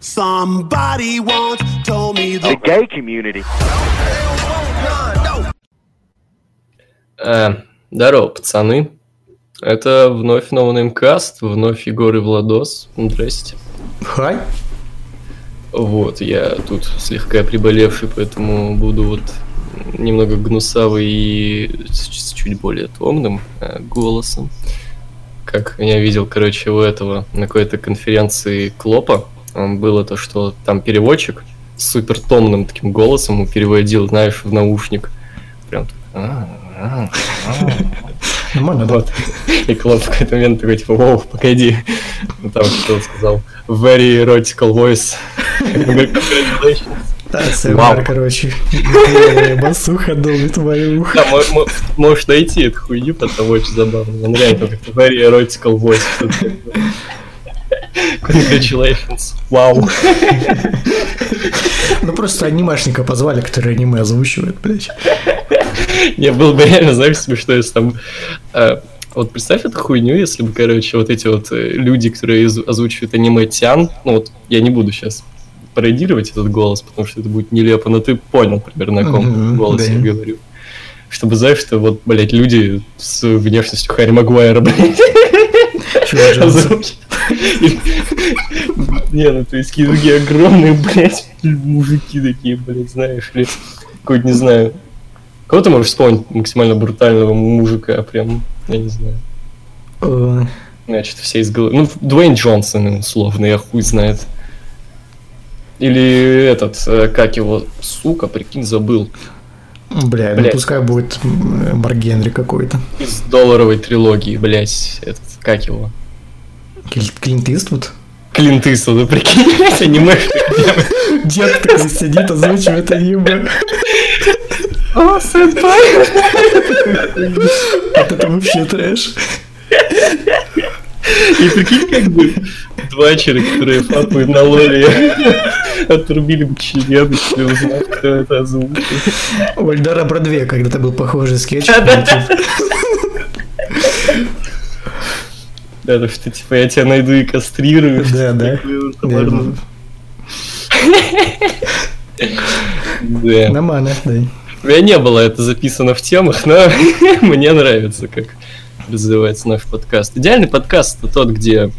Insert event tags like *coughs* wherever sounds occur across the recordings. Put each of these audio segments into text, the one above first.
Somebody once told me the gay community. Э, здорово, пацаны. Это вновь новый каст, вновь Егор и Владос. Здрасте. Хай. Вот, я тут слегка приболевший, поэтому буду вот немного гнусавый и с чуть более томным э, голосом. Как я видел, короче, у этого на какой-то конференции Клопа было то, что там переводчик с супер томным таким голосом переводил, знаешь, в наушник. Прям так. «А, а, а». *laughs* Нормально, да? И Клоп в какой-то момент такой, типа, воу, погоди. Там что-то сказал. Very erotical voice. Да, *laughs* СМР, короче. Басуха долбит мою ухо. Да, можешь найти эту хуйню, потому очень забавно. Он реально как-то very erotical voice. *laughs* Congratulations. Вау. *laughs* Ну просто анимешника позвали, который аниме озвучивает, блядь. Не, было бы реально, знаешь, смешно, если там... э, Вот представь эту хуйню, если бы, короче, вот эти вот э, люди, которые озвучивают аниме Тян, ну вот я не буду сейчас пародировать этот голос, потому что это будет нелепо, но ты понял примерно, о Мгм, голосе я говорю. Чтобы, знаешь, что вот, блядь, люди с внешностью Харри Магуайра, блядь. И- Не, ну то есть такие огромные, блядь, мужики такие, блядь, знаешь ли. Какой-то, не знаю. Кого ты можешь вспомнить максимально брутального мужика, прям, я не знаю. Значит, все из головы. Ну, Дуэйн Джонсон, условно, я хуй знает. Или этот, э, как его, сука, прикинь, забыл. Бля, ну Блядь. пускай будет м, Марк Генри какой-то. Из долларовой трилогии, блядь, этот, как его? Кли- Клинт Иствуд. Клинт Иствуда, прикинь, блядь, аниме. Дед такой сидит, озвучивает аниме. О, сэмпай! Вот это вообще трэш. И прикинь, как бы два человека, которые фапают на лоле, отрубили бы член, если узнать, кто это озвучил. У Эльдара Бродвея когда-то был похожий скетч. Да, то что, типа, я тебя найду и кастрирую. Да, да. Да. Да. Нормально, да. У меня не было это записано в темах, но *laughs* мне нравится, как развивается наш подкаст. Идеальный подкаст это тот, где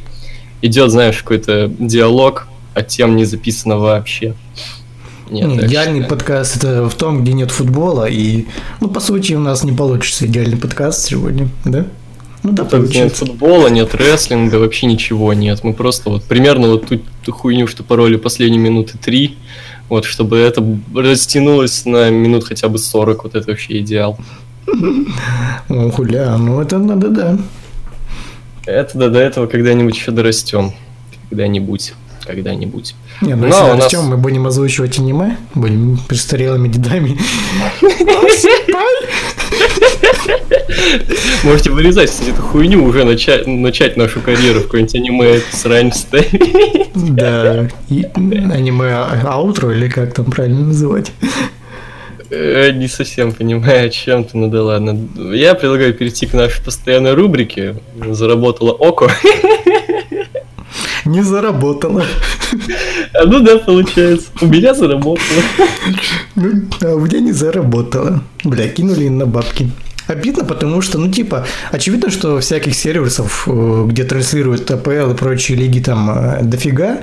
идет, знаешь, какой-то диалог, а тем не записано вообще. Нет, Не, идеальный считаю. подкаст это в том, где нет футбола, и, ну, по сути, у нас не получится идеальный подкаст сегодня, да? Ну да, Тут нет получится. футбола, нет рестлинга, вообще ничего нет. Мы просто вот примерно вот ту, ту хуйню, что пароли последние минуты три, вот, чтобы это растянулось на минут хотя бы 40, вот это вообще идеал. О, *laughs* хуля, ну это надо, да. Это да, до этого когда-нибудь еще дорастем. Когда-нибудь. Когда-нибудь. Не, ну Но если у нас- растем, мы будем озвучивать аниме, будем престарелыми дедами. Можете вырезать кстати, эту хуйню, уже начать, начать нашу карьеру в какой-нибудь аниме срань ставить. Да, и аниме аутро, или как там правильно называть? Э, Не совсем понимаю, о чем ты, ну да ладно. Я предлагаю перейти к нашей постоянной рубрике. Заработала Око. Не заработало. А ну да, получается. У меня заработало. Ну, а у меня не заработало. Бля, кинули на бабки. Обидно, потому что, ну, типа, очевидно, что всяких сервисов, э, где транслируют АПЛ и прочие лиги, там э, дофига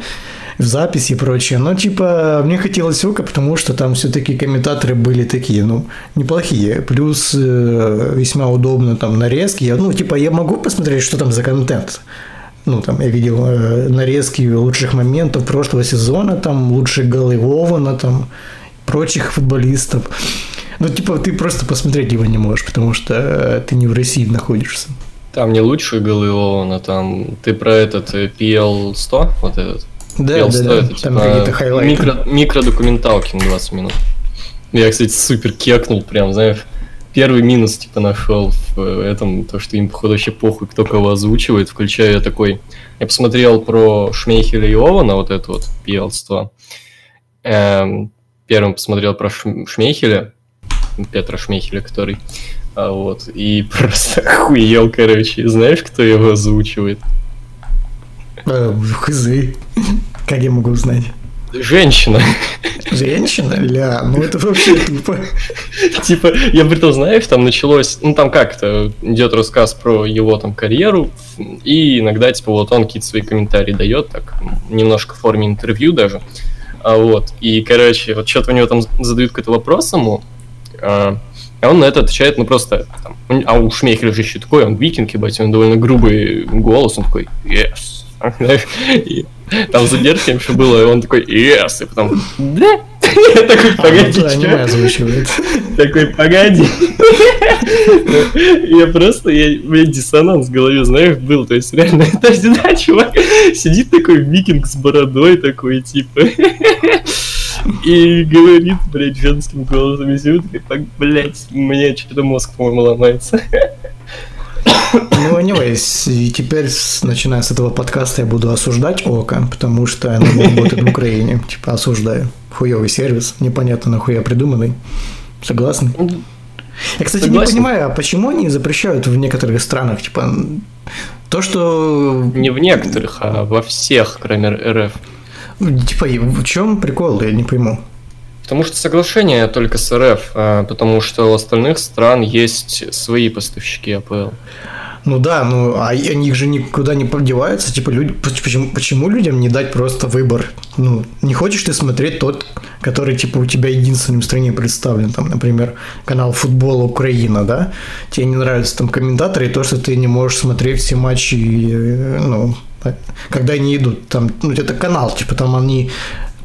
в записи и прочее. Но, типа, мне хотелось Ока, потому что там все-таки комментаторы были такие, ну, неплохие. Плюс э, весьма удобно там нарезки. Я, ну, типа, я могу посмотреть, что там за контент. Ну, там я видел э, нарезки лучших моментов прошлого сезона, там лучшие голы Ована, там прочих футболистов. Ну, типа, ты просто посмотреть его не можешь, потому что э, ты не в России находишься. Там не лучшие голы Ована, там ты про этот э, PL100, вот этот. Да, PL100 да, да. это Там типа какие-то хайлайты. микро, микродокументалки на 20 минут. Я, кстати, супер кекнул, прям, знаешь, первый минус, типа, нашел в э, этом, то, что им, походу, вообще похуй, кто кого озвучивает, включая я такой... Я посмотрел про Шмейхеля и Ована, вот это вот PL100. Эм, первым посмотрел про Шм- Шмейхеля, Петра Шмейхеля, который... А, вот, и *laughs* просто охуел, короче. Знаешь, кто его озвучивает? Э, Хз. Как я могу узнать? Женщина. Женщина? Ля, ну это вообще тупо. Типа, я при том, знаешь, там началось, ну там как-то идет рассказ про его там карьеру, и иногда, типа, вот он какие-то свои комментарии дает, так, немножко в форме интервью даже. А вот, и, короче, вот что-то у него там задают какой-то вопрос ему, а, а он на это отвечает, ну просто, там, а у Шмейхеля же еще такой, он викинг, ебать, он довольно грубый голос, он такой, yes, *laughs* там задержка еще было, и он такой, yes, и потом, да? *laughs* Я такой, А, погоди, ну озвучивает. Такой, погоди. *laughs* Я просто, я, у меня диссонанс в голове, знаешь, был. То есть, реально, то есть, да, чувак сидит такой викинг с бородой такой, типа, *laughs* и говорит, блядь, женским голосом, и такой, так, блядь, у меня что-то мозг, по-моему, ломается. Ну, anyways, и теперь, начиная с этого подкаста, я буду осуждать ОКО, потому что оно работает в Украине. Типа, осуждаю. Хуёвый сервис, непонятно нахуя придуманный. Согласны? Я, кстати, Согласен. не понимаю, а почему они запрещают в некоторых странах, типа, то, что... Не в некоторых, а во всех, кроме РФ. Типа, в чем прикол, я не пойму. Потому что соглашение только с РФ, а, потому что у остальных стран есть свои поставщики АПЛ. Ну да, ну а они же никуда не подеваются. Типа, люди, почему, почему людям не дать просто выбор? Ну, не хочешь ты смотреть тот, который, типа, у тебя единственным в стране представлен, там, например, канал футбола Украина, да? Тебе не нравятся там комментаторы, и то, что ты не можешь смотреть все матчи, э, ну, когда они идут, там, ну, это канал, типа, там они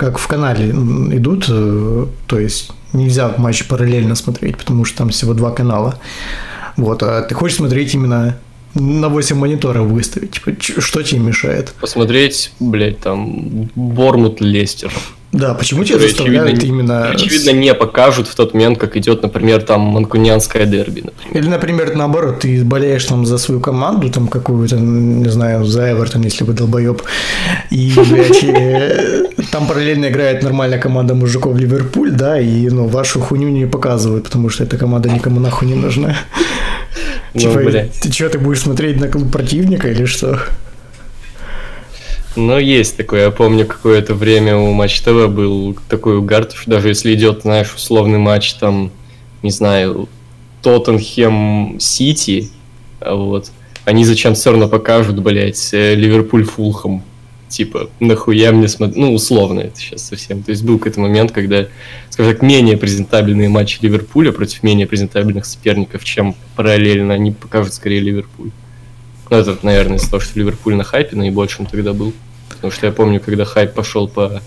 как в канале идут, э, то есть нельзя матчи параллельно смотреть, потому что там всего два канала. Вот, а ты хочешь смотреть именно на 8 мониторов выставить? Типа, что тебе мешает? Посмотреть, блядь, там, Бормут Лестер. Да, почему тебя заставляют очевидно, именно... Очевидно, не покажут в тот момент, как идет, например, там манкунианское дерби, например. Или, например, наоборот, ты болеешь там за свою команду, там какую-то, не знаю, за Эвертон, если вы долбоеб, и, блядь, *laughs* э, там параллельно играет нормальная команда мужиков Ливерпуль, да, и, ну, вашу хуйню не показывают, потому что эта команда никому нахуй не нужна. Ну, Типа, блядь. ты что, ты будешь смотреть на клуб противника или что? Но есть такое, я помню, какое-то время у Матч ТВ был такой угар, что даже если идет, знаешь, условный матч, там, не знаю, Тоттенхэм Сити, а вот, они зачем все равно покажут, блядь, э, Ливерпуль Фулхэм. Типа, нахуя мне смотреть, ну, условно это сейчас совсем. То есть был какой-то момент, когда, скажем так, менее презентабельные матчи Ливерпуля против менее презентабельных соперников, чем параллельно они покажут скорее Ливерпуль. Ну, это, наверное, из-за того, что Ливерпуль на хайпе наибольшем тогда был. Потому что я помню, когда хайп пошел по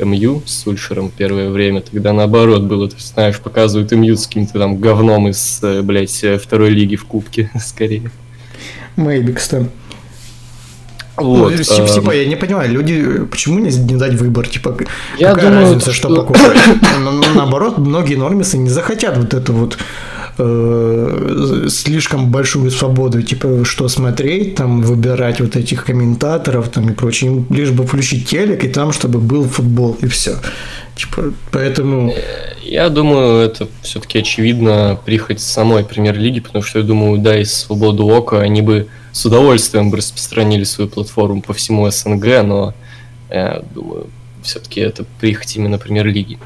МЮ с Сульшером первое время, тогда наоборот было, ты знаешь, показывают МЮ с каким-то там говном из, э, блядь, э, второй лиги в кубке, *laughs* скорее. Maybe, кстати. Вот. Ну, типа, эм, я не понимаю, люди, почему не, не дать выбор? Типа, Я какая думаю, разница, что, что- покупать? Ну, ну, Наоборот, многие нормисы не захотят вот эту вот э, слишком большую свободу, типа, что смотреть, там, выбирать вот этих комментаторов, там, и прочее. Им лишь бы включить телек, и там, чтобы был футбол, и все. Типа, поэтому... Я думаю, это все-таки очевидно прихоть самой премьер-лиги, потому что я думаю, да, из свободу ока они бы с удовольствием бы распространили свою платформу по всему СНГ, но я думаю, все-таки это прихоть именно премьер-лиги.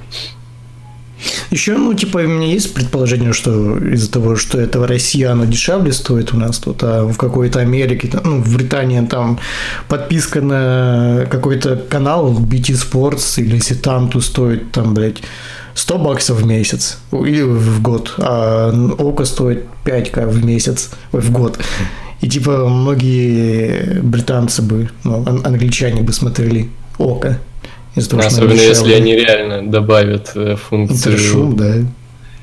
Еще, ну, типа, у меня есть предположение, что из-за того, что это в России оно дешевле стоит у нас тут, а в какой-то Америке, ну, в Британии там подписка на какой-то канал BT Sports или Ситанту стоит там, блядь, 100 баксов в месяц или в год, а Око стоит 5к в месяц, ой, в год. И типа многие британцы бы, ну, ан- англичане бы смотрели Око. Оно Особенно если дешевле. они реально добавят э, функцию... Интершум, да.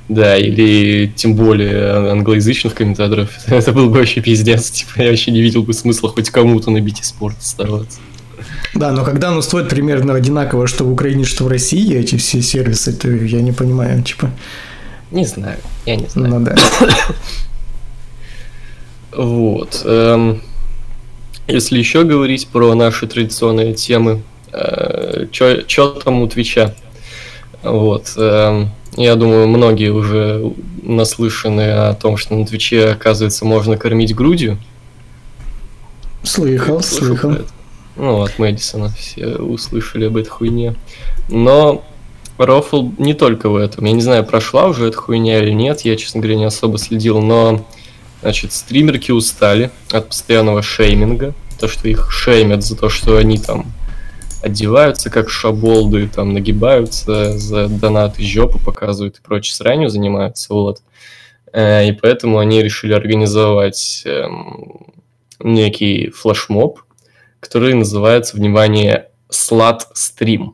Да, или тем более англоязычных комментаторов. *laughs* Это был бы вообще пиздец. Типа, я вообще не видел бы смысла хоть кому-то на BT спорт оставаться. Да, но когда оно стоит примерно одинаково, что в Украине, что в России, эти все сервисы, то я не понимаю, типа, Не знаю, я не знаю. ну да. *coughs* Вот. эм, Если еще говорить про наши традиционные темы, что там у Твича? Вот. эм, Я думаю, многие уже наслышаны о том, что на Твиче, оказывается, можно кормить грудью. Слыхал, слыхал. Ну, от Мэдисона все услышали об этой хуйне. Но рофл не только в этом. Я не знаю, прошла уже эта хуйня или нет, я, честно говоря, не особо следил, но, значит, стримерки устали от постоянного шейминга, то, что их шеймят за то, что они там одеваются как шаболды, там нагибаются за донаты, жопу показывают и прочее сранью занимаются, вот. Э, и поэтому они решили организовать эм, некий флешмоб, который называется, внимание, Stream.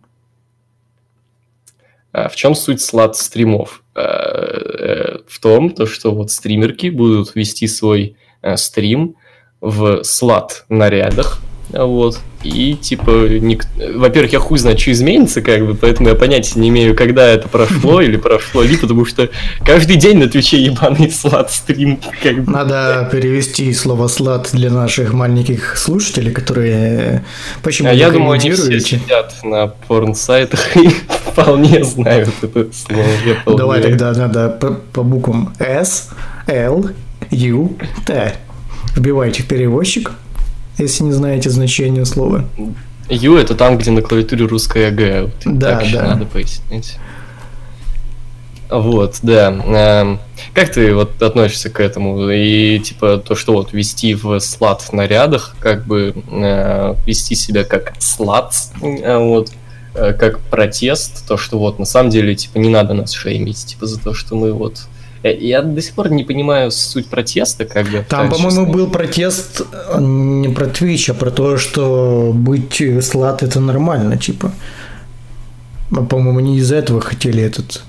А в чем суть слад стримов? Э, э, в том, то, что вот стримерки будут вести свой стрим в слад нарядах, вот. И, типа, ник... во-первых, я хуй знаю, что изменится, как бы, поэтому я понятия не имею, когда это прошло или прошло ли, потому что каждый день на Твиче ебаный слад стрим, как бы. Надо перевести слово слад для наших маленьких слушателей, которые почему А я думаю, они все сидят на порн-сайтах и *laughs* вполне знают это слово. Давай тогда надо по, по буквам S, L, U, T. Вбивайте в переводчик, если не знаете значение слова. Ю это там, где на клавиатуре русская Г. Вот, да, так да. надо пояснить. Вот, да. Эм, как ты вот относишься к этому? И типа то, что вот вести в слад нарядах, как бы э, вести себя как слад, э, вот, э, как протест, то, что вот на самом деле типа не надо нас шеймить, типа за то, что мы вот я до сих пор не понимаю суть протеста, как бы. Там, по-моему, был протест э, не про Twitch, а про то, что быть слад это нормально, типа. А, по-моему, не из-за этого хотели этот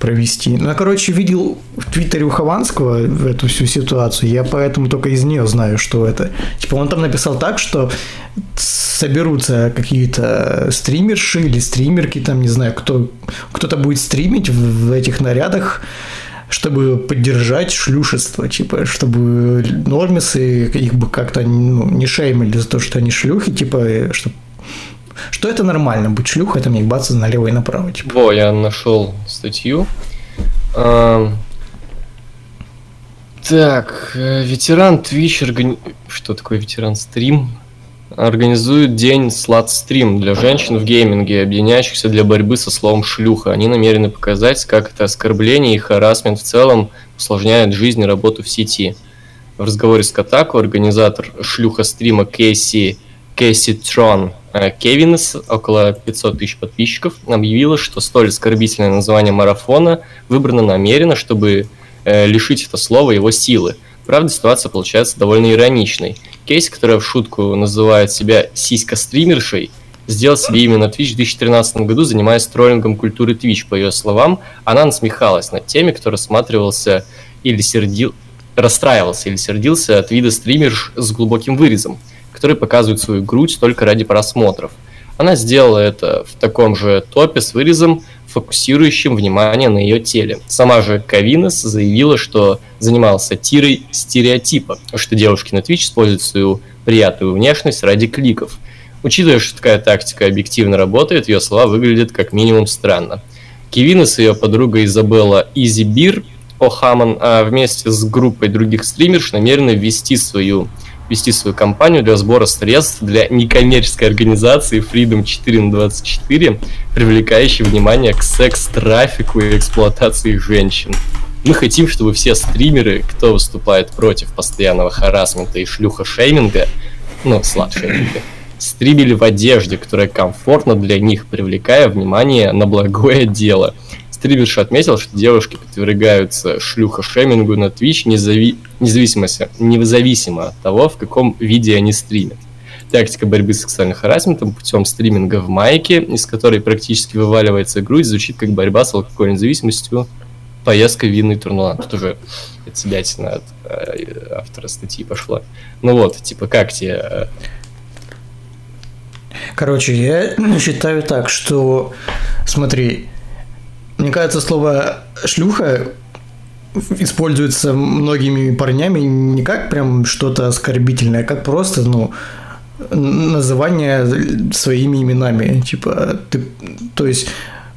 провести. Ну, я, короче, видел в Твиттере у Хованского эту всю ситуацию, я поэтому только из нее знаю, что это. Типа он там написал так, что соберутся какие-то стримерши или стримерки, там, не знаю, кто, кто-то будет стримить в, в этих нарядах, чтобы поддержать шлюшество, типа, чтобы нормисы их бы как-то ну, не шеймили за то, что они шлюхи, типа, чтобы что это нормально, быть шлюхой, мне ебаться налево и направо. Типа. Во, я нашел статью. А, так, э, ветеран Twitch органи... Что такое ветеран стрим? Организует день слад стрим для женщин в гейминге, объединяющихся для борьбы со словом шлюха. Они намерены показать, как это оскорбление и харасмент в целом усложняет жизнь и работу в сети. В разговоре с Катаку организатор шлюха стрима Кейси Кейси Трон Кевинс, около 500 тысяч подписчиков, объявила, что столь оскорбительное название марафона выбрано намеренно, чтобы э, лишить это слово его силы. Правда, ситуация получается довольно ироничной. Кейс, которая в шутку называет себя сиська-стримершей, сделал себе имя на Twitch в 2013 году, занимаясь троллингом культуры Twitch. По ее словам, она насмехалась над теми, кто рассматривался или сердил, расстраивался или сердился от вида стримерш с глубоким вырезом – которые показывают свою грудь только ради просмотров. Она сделала это в таком же топе с вырезом, фокусирующим внимание на ее теле. Сама же Кавинес заявила, что занималась сатирой стереотипа, что девушки на Twitch используют свою приятную внешность ради кликов. Учитывая, что такая тактика объективно работает, ее слова выглядят как минимум странно. Кевинес и ее подруга Изабелла Изибир О'Хаман а вместе с группой других стримерш намерены ввести свою вести свою кампанию для сбора средств для некоммерческой организации Freedom 4 на 24, привлекающей внимание к секс-трафику и эксплуатации женщин. Мы хотим, чтобы все стримеры, кто выступает против постоянного харасмента и шлюха-шейминга, ну, слад-шейминга, стримили в одежде, которая комфортна для них, привлекая внимание на благое дело – Стримерша отметил, что девушки подвергаются шлюха-шемингу на Twitch незави... независимости, независимо от того, в каком виде они стримят. Тактика борьбы с сексуальным харасментом путем стриминга в майке, из которой практически вываливается грудь, звучит как борьба с алкогольной зависимостью, поездка в винный турнуан. Тут уже от себя от э, автора статьи пошла. Ну вот, типа, как тебе... Э, Короче, я *clears throat* считаю так, что, смотри, мне кажется, слово «шлюха» используется многими парнями не как прям что-то оскорбительное, а как просто, ну, называние своими именами. Типа, ты, то есть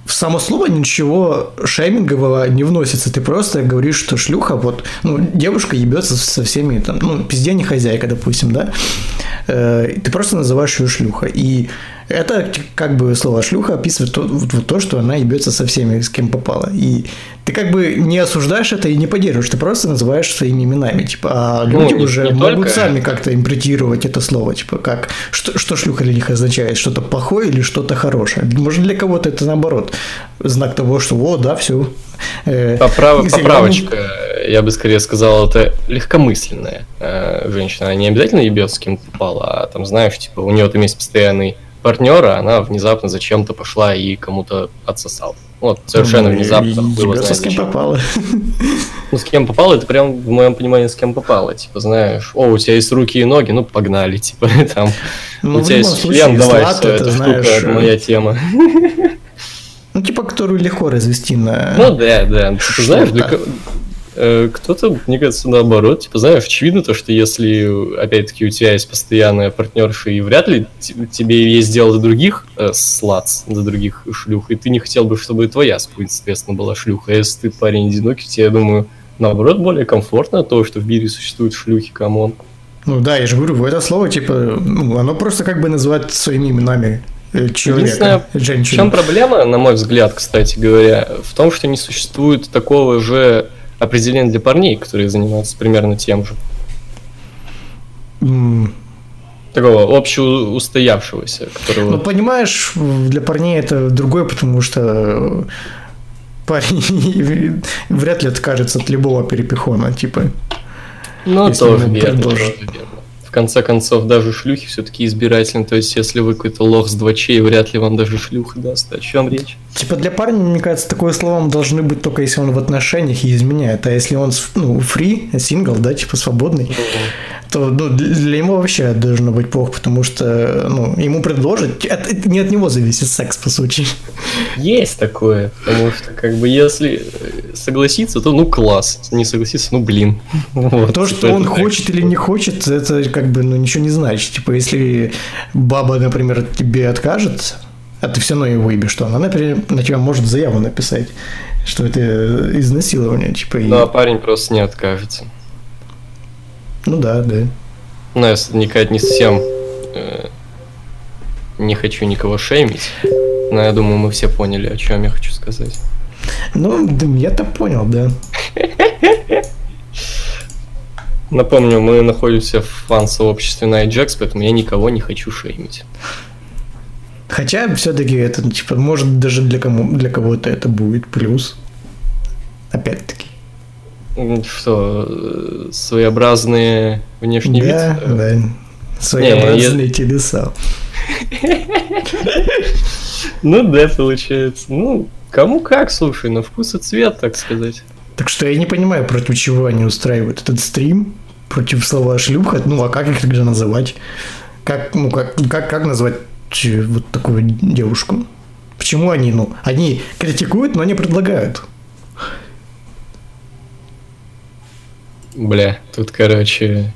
в само слово ничего шеймингового не вносится. Ты просто говоришь, что шлюха, вот, ну, девушка ебется со всеми, там, ну, пизде не хозяйка, допустим, да. э, ты просто называешь ее шлюха. И это как бы слово шлюха описывает то, то, что она ебется со всеми, с кем попала. И ты как бы не осуждаешь это и не поддерживаешь, ты просто называешь своими именами. Типа, а Ну, люди не- уже могут только- сами как-то импретировать это слово. Типа, как что, что шлюха для них означает? Что-то плохое или что-то хорошее? Может, для кого-то это наоборот знак того, что о, да, все. Поправ- Поправочка, я бы скорее сказал, это легкомысленная э, женщина. Она не обязательно ебется с кем попала, а там, знаешь, типа, у нее там есть постоянный партнер, а она внезапно зачем-то пошла и кому-то отсосала. Вот, совершенно внезапно было, знаешь, с кем зачем. попало. *laughs* Ну, с кем попало, это прям в моем понимании с кем попало. Типа, знаешь, о, у тебя есть руки и ноги, ну, погнали, *laughs* типа, там. Ну, у тебя есть случае, член, давай, всё, это, эта знаешь, штука, это э, моя тема. *laughs* Ну, типа, которую легко развести на... Ну да, да. Ты Что знаешь, для кто-то, мне кажется, наоборот, типа, знаешь, очевидно то, что если, опять-таки, у тебя есть постоянная партнерша, и вряд ли тебе есть дело до других э, sluts, до других шлюх, и ты не хотел бы, чтобы твоя, соответственно, была шлюха. А если ты парень одинокий, тебе, я думаю, наоборот, более комфортно того, что в мире существуют шлюхи, come on. Ну да, я же говорю, это слово, типа, ну, оно просто как бы называет своими именами э, человека, В чем проблема, на мой взгляд, кстати говоря, в том, что не существует такого же определения для парней, которые занимаются примерно тем же. М, такого общеустоявшегося, которого... Ну, понимаешь, для парней это другое, потому что э, парень *laughs* вряд ли откажется от любого перепихона, типа. Ну, тоже верно, тоже верно. Конце концов, даже шлюхи все-таки избирательны. То есть, если вы какой-то лох с двочей, вряд ли вам даже шлюха даст. О чем речь? Типа для парня, мне кажется, такое словом должны быть только если он в отношениях и изменяет. А если он, ну, фри, сингл, да, типа свободный, то ну, для него вообще должно быть плохо, потому что ну, ему предложат, это- не от него зависит секс, по сути. Есть такое, потому что, как бы, если э, согласиться, то ну класс. Не согласиться, ну блин. Вот, То, что он хочет или не хочет, это как бы ну, ничего не значит. Типа, если баба, например, тебе откажет, а ты все равно ее выебешь, то она, например, на тебя может заяву написать, что это изнасилование, типа, и- Ну, а парень просто не откажется. Ну да, да. Ну, я никак не совсем э, не хочу никого шеймить. Но я думаю, мы все поняли, о чем я хочу сказать. Ну, да, я-то понял, да. *laughs* Напомню, мы находимся в фан-сообществе Nightjax, поэтому я никого не хочу шеймить. Хотя все-таки это, типа, может даже для, кому, для кого-то это будет плюс. Опять-таки. Что, э, своеобразные внешний да, вид? Э, да. Своеобразные телеса. *laughs* Ну да, получается. Ну, кому как, слушай, на вкус и цвет, так сказать. Так что я не понимаю, против чего они устраивают этот стрим. Против слова шлюха. Ну, а как их тогда называть? Как, ну, как, как, как назвать э, вот такую девушку? Почему они, ну, они критикуют, но не предлагают? Бля, тут, короче,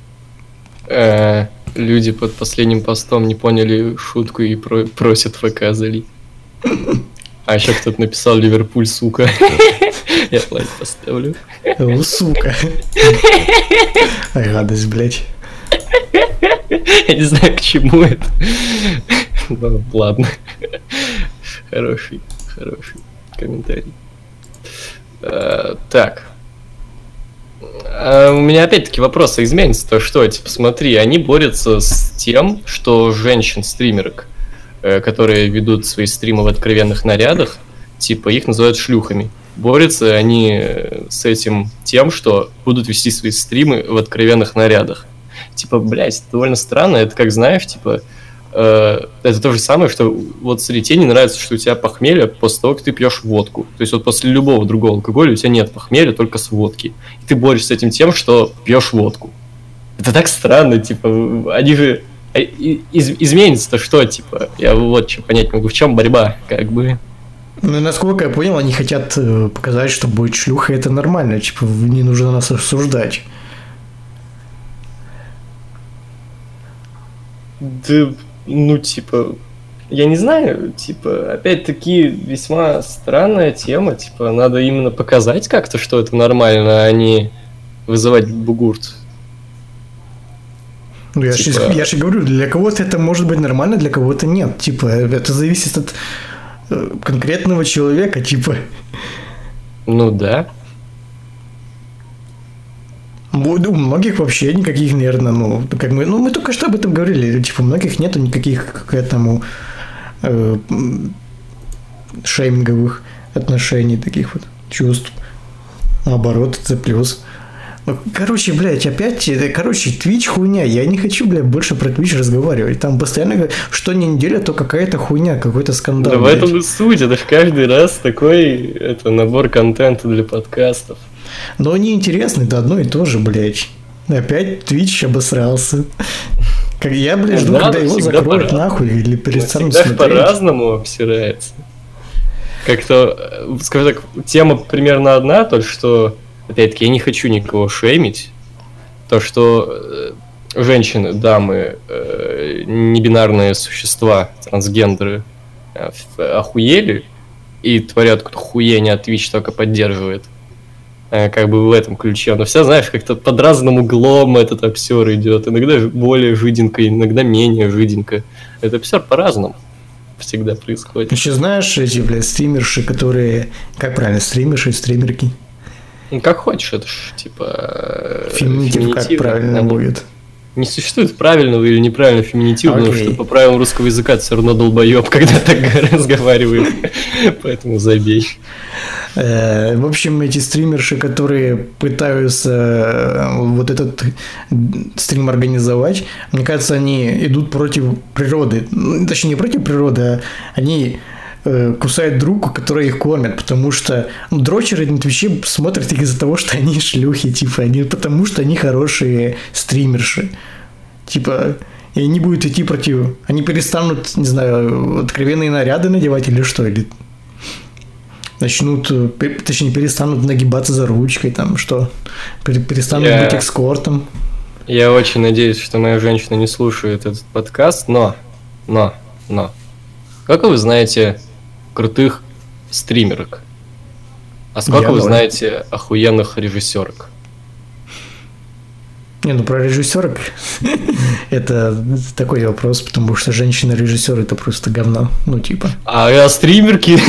э, люди под последним постом не поняли шутку и про- просят ФК залить. А еще кто-то написал Ливерпуль, сука. *laughs* Я лайк поставлю. О, сука. Радость, блядь. Я не знаю, к чему это. Ну, ладно. Хороший, хороший комментарий. Э, Так. А У меня опять-таки вопрос, а изменится-то что? Типа, смотри, они борются с тем, что женщин-стримерок, э, которые ведут свои стримы в откровенных нарядах, типа, их называют шлюхами. Борются они э, с этим тем, что будут вести свои стримы в откровенных нарядах. Типа, блядь, это довольно странно. Это как, знаешь, типа, это то же самое, что вот смотри, тебе не нравится, что у тебя похмелье после того, как ты пьешь водку. То есть вот после любого другого алкоголя у тебя нет похмелья, только с водки. И ты борешься с этим тем, что пьешь водку. Это так странно, типа, они же... э, из- изменится-то что, типа? Я вот что понять могу. В чем борьба, как бы? Ну, и насколько я понял, они хотят э, показать, что быть шлюхой это нормально. Типа, не нужно нас осуждать. Да, ну, типа, я не знаю, типа, опять-таки весьма странная тема, типа, надо именно показать как-то, что это нормально, а не вызывать бугурт. Ну, я, Типа- же, я же говорю, для кого-то это может быть нормально, для кого-то нет. Типа, это зависит от э, конкретного человека, типа. Ну да. Вот У многих вообще никаких, наверное, ну, как мы, ну, мы только что об этом говорили, типа, у многих нету никаких к этому э, шейминговых отношений, таких вот чувств. Наоборот, это плюс. Короче, блядь, опять, это, короче, Twitch хуйня. Я не хочу, блядь, больше про Twitch разговаривать. Там постоянно, что не неделя, то какая-то хуйня, какой-то скандал. Да в этом и суть, это ж каждый раз такой это набор контента для подкастов. Но они интересны, это одно и то же, блядь. Опять Twitch обосрался. Как я, блядь, жду, да, когда его закроют нахуй или перестанут смотреть. по-разному обсирается. Как-то, э, скажем так, тема примерно одна, то что, опять-таки, я не хочу никого шеймить. То, что э, женщины, дамы, э, небинарные существа, трансгендеры э, охуели и творят какую-то хуйню, а Twitch только поддерживает. Э, Как бы в этом ключе. Но вся, знаешь, как-то под разным углом этот обсер идет. Иногда более жиденько, иногда менее жиденько. Это обсер по-разному всегда происходит. Еще знаешь эти, блядь, стримерши, которые... Как правильно, стримерши, стримерки? Ну, как хочешь, это ж, типа... э, Феминитив как феминитивно. правильно Они- будет? Не существует правильного или неправильного феминитива, потому Окей. что по правилам русского языка ты все равно долбоеб, *laughs* когда так *laughs* разговариваешь. Поэтому забей. Э, В общем, эти стримерши, которые пытаются э, вот этот стрим организовать, мне кажется, они идут против природы. Ну, Точнее, не против природы, а они э, кусают друг, который их кормят, потому что ну, дрочеры на Твиче смотрят их из-за того, что они шлюхи, типа, они потому что они хорошие стримерши. Типа, и они будут идти против... Они перестанут, не знаю, откровенные наряды надевать или что, или начнут, э, точнее, перестанут нагибаться за ручкой, там, что, пере- перестанут Я- быть экскортом. Я очень надеюсь, что моя женщина не слушает этот подкаст, но, но, но. Как вы знаете крутых стримерок? А сколько Я вы ноль. знаете охуенных режиссерок? Не, ну про режиссерок *laughs* это такой вопрос, потому что женщина-режиссер это просто говно. Ну, типа. А, а стримерки? *laughs*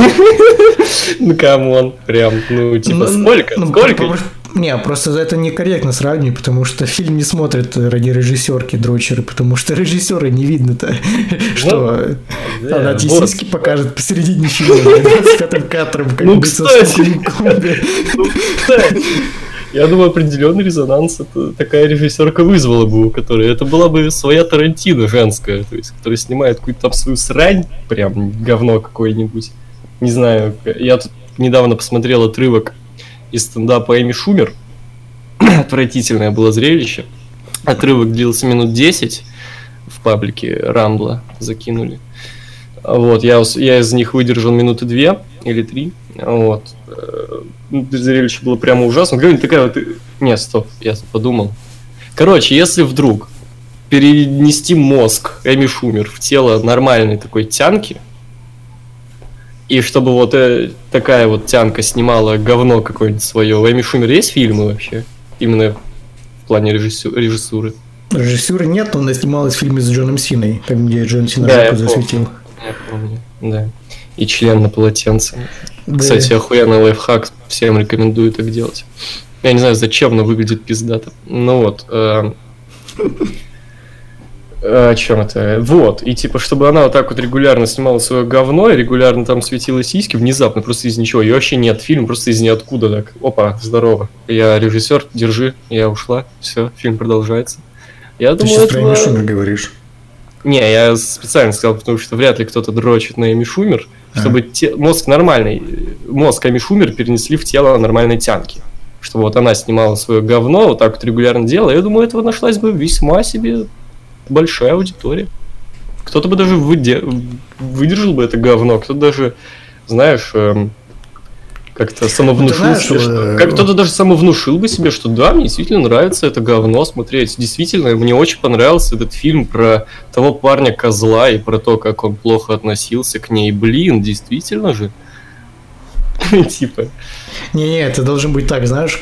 Ну, come on, прям, ну, типа, Ну, сколько? ну, Сколько? Не, просто за это некорректно сравнивать, потому что фильм не смотрят ради режиссерки дрочеры, потому что режиссера не видно-то, *laughs* что она вот. сиськи покажет посередине фильма, 25-м кадром, как Ну, кстати. Ну, кстати, Я думаю, определенный резонанс это такая режиссерка вызвала бы у которой. Это была бы своя Тарантино женская, то есть, которая снимает какую-то там свою срань, прям говно какое-нибудь. Не знаю, я тут недавно посмотрел отрывок из стендапа Эми Шумер. *clears throat* Отвратительное было зрелище. Отрывок длился минут 10 в паблике Рамбла закинули. Вот, я, я из них выдержал минуты две или три. Вот. Э, Зрелище было прямо ужасно. Говорю, такая вот... Не, стоп, я подумал. Короче, если вдруг перенести мозг Эми Шумер в тело нормальной такой тянки, и чтобы вот э, такая вот тянка снимала говно какое-нибудь свое. У Эми Шумер есть фильмы вообще? Именно в плане режиссю- режиссуры. Режиссера нет, но она снималась в фильме с Джоном Синой, там, где Джон Сина Да, помню. засветил. Я помню, да. И член на полотенце. Да. Кстати, охуенный лайфхак, всем рекомендую так делать. Я не знаю, зачем, но выглядит пиздато. Ну вот. э, О чем это? Вот. И типа, чтобы она вот так вот регулярно снимала свое говно и регулярно там светила сиськи, внезапно, просто из ничего. Ее вообще нет. Фильм просто из ниоткуда так. Опа, здорово. Я режиссер, держи, я ушла. Все, фильм продолжается. Я Ты думаю, сейчас про Эми Шумер говоришь. не, я специально сказал, потому что вряд ли кто-то дрочит на Эми Шумер, А. чтобы те- мозг нормальный, мозг Эми Шумер перенесли в тело нормальной тянки. Чтобы вот она снимала свое говно, вот так вот регулярно делала. Я думаю, этого нашлась бы весьма себе большая аудитория. Кто-то бы даже выде- выдержал бы это говно, кто-то даже, знаешь, эм, как-то самовнушил знаешь, себе, что- э, как кто-то даже самовнушил бы себе, что да, мне действительно нравится это говно смотреть. Действительно, мне очень понравился этот фильм про того парня козла и про то, как он плохо относился к ней. Блин, действительно же. *laughs* Типа. Не-не, это должен быть так, знаешь,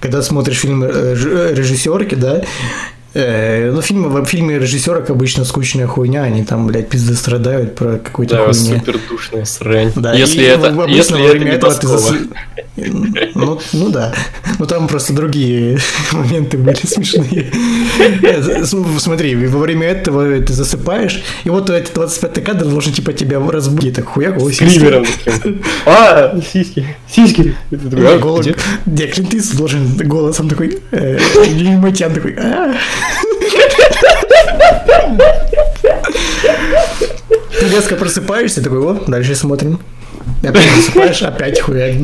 когда смотришь фильм э, э, режиссерки, да, Э, ну, фильмы, в фильме режиссерок обычно скучная хуйня, они там, блядь, пизды страдают про какую-то Да, хуйню. супер душная срань. Да, если и это, если во это время не этого ты зас- Ну, ну да. Ну там просто другие *laughs* моменты были смешные. С- Смотри, во время этого ты засыпаешь, и вот этот 25 кадр должен типа тебя разбудить. Так хуяк, о, сиськи. Скримером таким. А, сиськи, сиськи. А, Голос, где? Клинт должен голосом такой, э, Юрий Матьян такой, «А». Ты резко просыпаешься, такой, о, дальше смотрим. Опять засыпаешь, опять хуяк.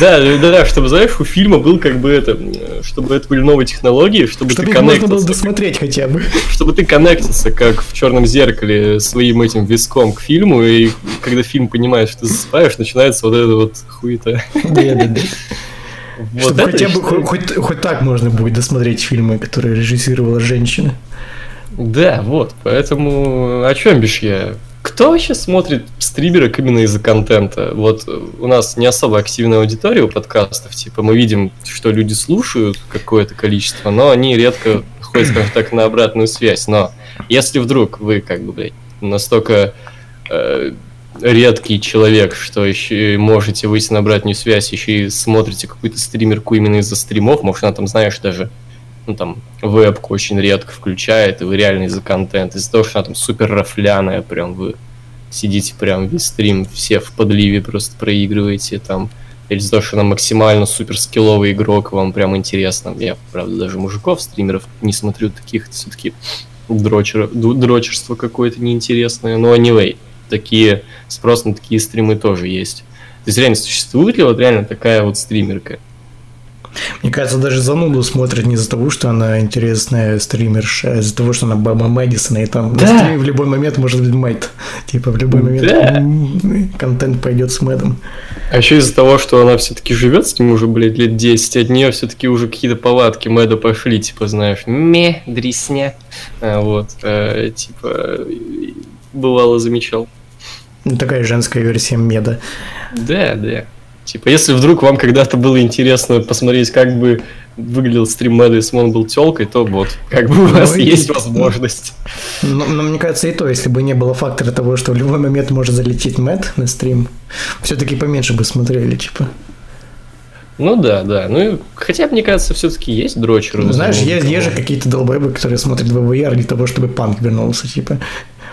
Да, да, да, чтобы, знаешь, у фильма был как бы это, чтобы это были новые технологии, чтобы, Чтобы ты их можно было коннектился, досмотреть хотя бы. чтобы ты коннектился, как в черном зеркале, своим этим виском к фильму, и когда фильм понимает, что ты засыпаешь, начинается вот это вот хуета. Да-да-да. Вот Чтобы это хотя бы хоть, хоть- хоть так можно будет досмотреть фильмы, которые режиссировала женщина. Да, вот, поэтому о чем бишь я? Кто вообще смотрит стримерок именно из-за контента? Вот у нас не особо активная аудитория у подкастов, типа мы видим, что люди слушают какое-то количество, но они редко ходят, скажем так, на обратную связь. Но если вдруг вы, как бы, блядь, настолько э, редкий человек, что еще можете выйти на обратную связь, еще и смотрите какую-то стримерку именно из-за стримов, может, она там, знаешь, даже ну, там, вебку очень редко включает, и вы реально из-за контента, из-за того, что она там супер рафляная, прям вы сидите прям весь стрим, все в подливе просто проигрываете там, или из-за того, что она максимально супер скилловый игрок, вам прям интересно. Я, правда, даже мужиков, стримеров не смотрю таких, все-таки дрочер, дрочерство какое-то неинтересное, но anyway, такие, спрос на такие стримы тоже есть. То есть реально существует ли вот реально такая вот стримерка? Мне кажется, даже зануду смотрят не из-за того, что она интересная стримерша, а из-за того, что она Баба Мэдисона, и там Да. на стриме в любой момент может быть Мэйд. Типа в любой момент Да. контент пойдет с Мэдом. А еще из-за того, что она все-таки живет с ним уже, блядь, лет 10, от нее все-таки уже какие-то повадки Мэда пошли, типа, знаешь, ме, дресня. А, вот, э, типа, бывало замечал. Ну, такая женская версия Меда. Да, да. Типа, если вдруг вам когда-то было интересно посмотреть, как бы выглядел стрим Мэда, если бы он был телкой, то вот, как бы у вас Ну, и- есть *laughs* возможность. Но, но мне кажется, и то, если бы не было фактора того, что в любой момент может залететь Мэд на стрим, все-таки поменьше бы смотрели, типа. Ну да, да. Ну, и хотя, мне кажется, все-таки есть дрочеры. Ну, знаешь, есть, есть есть же какие-то долбоебы, которые смотрят ВВР для того, чтобы панк вернулся, типа.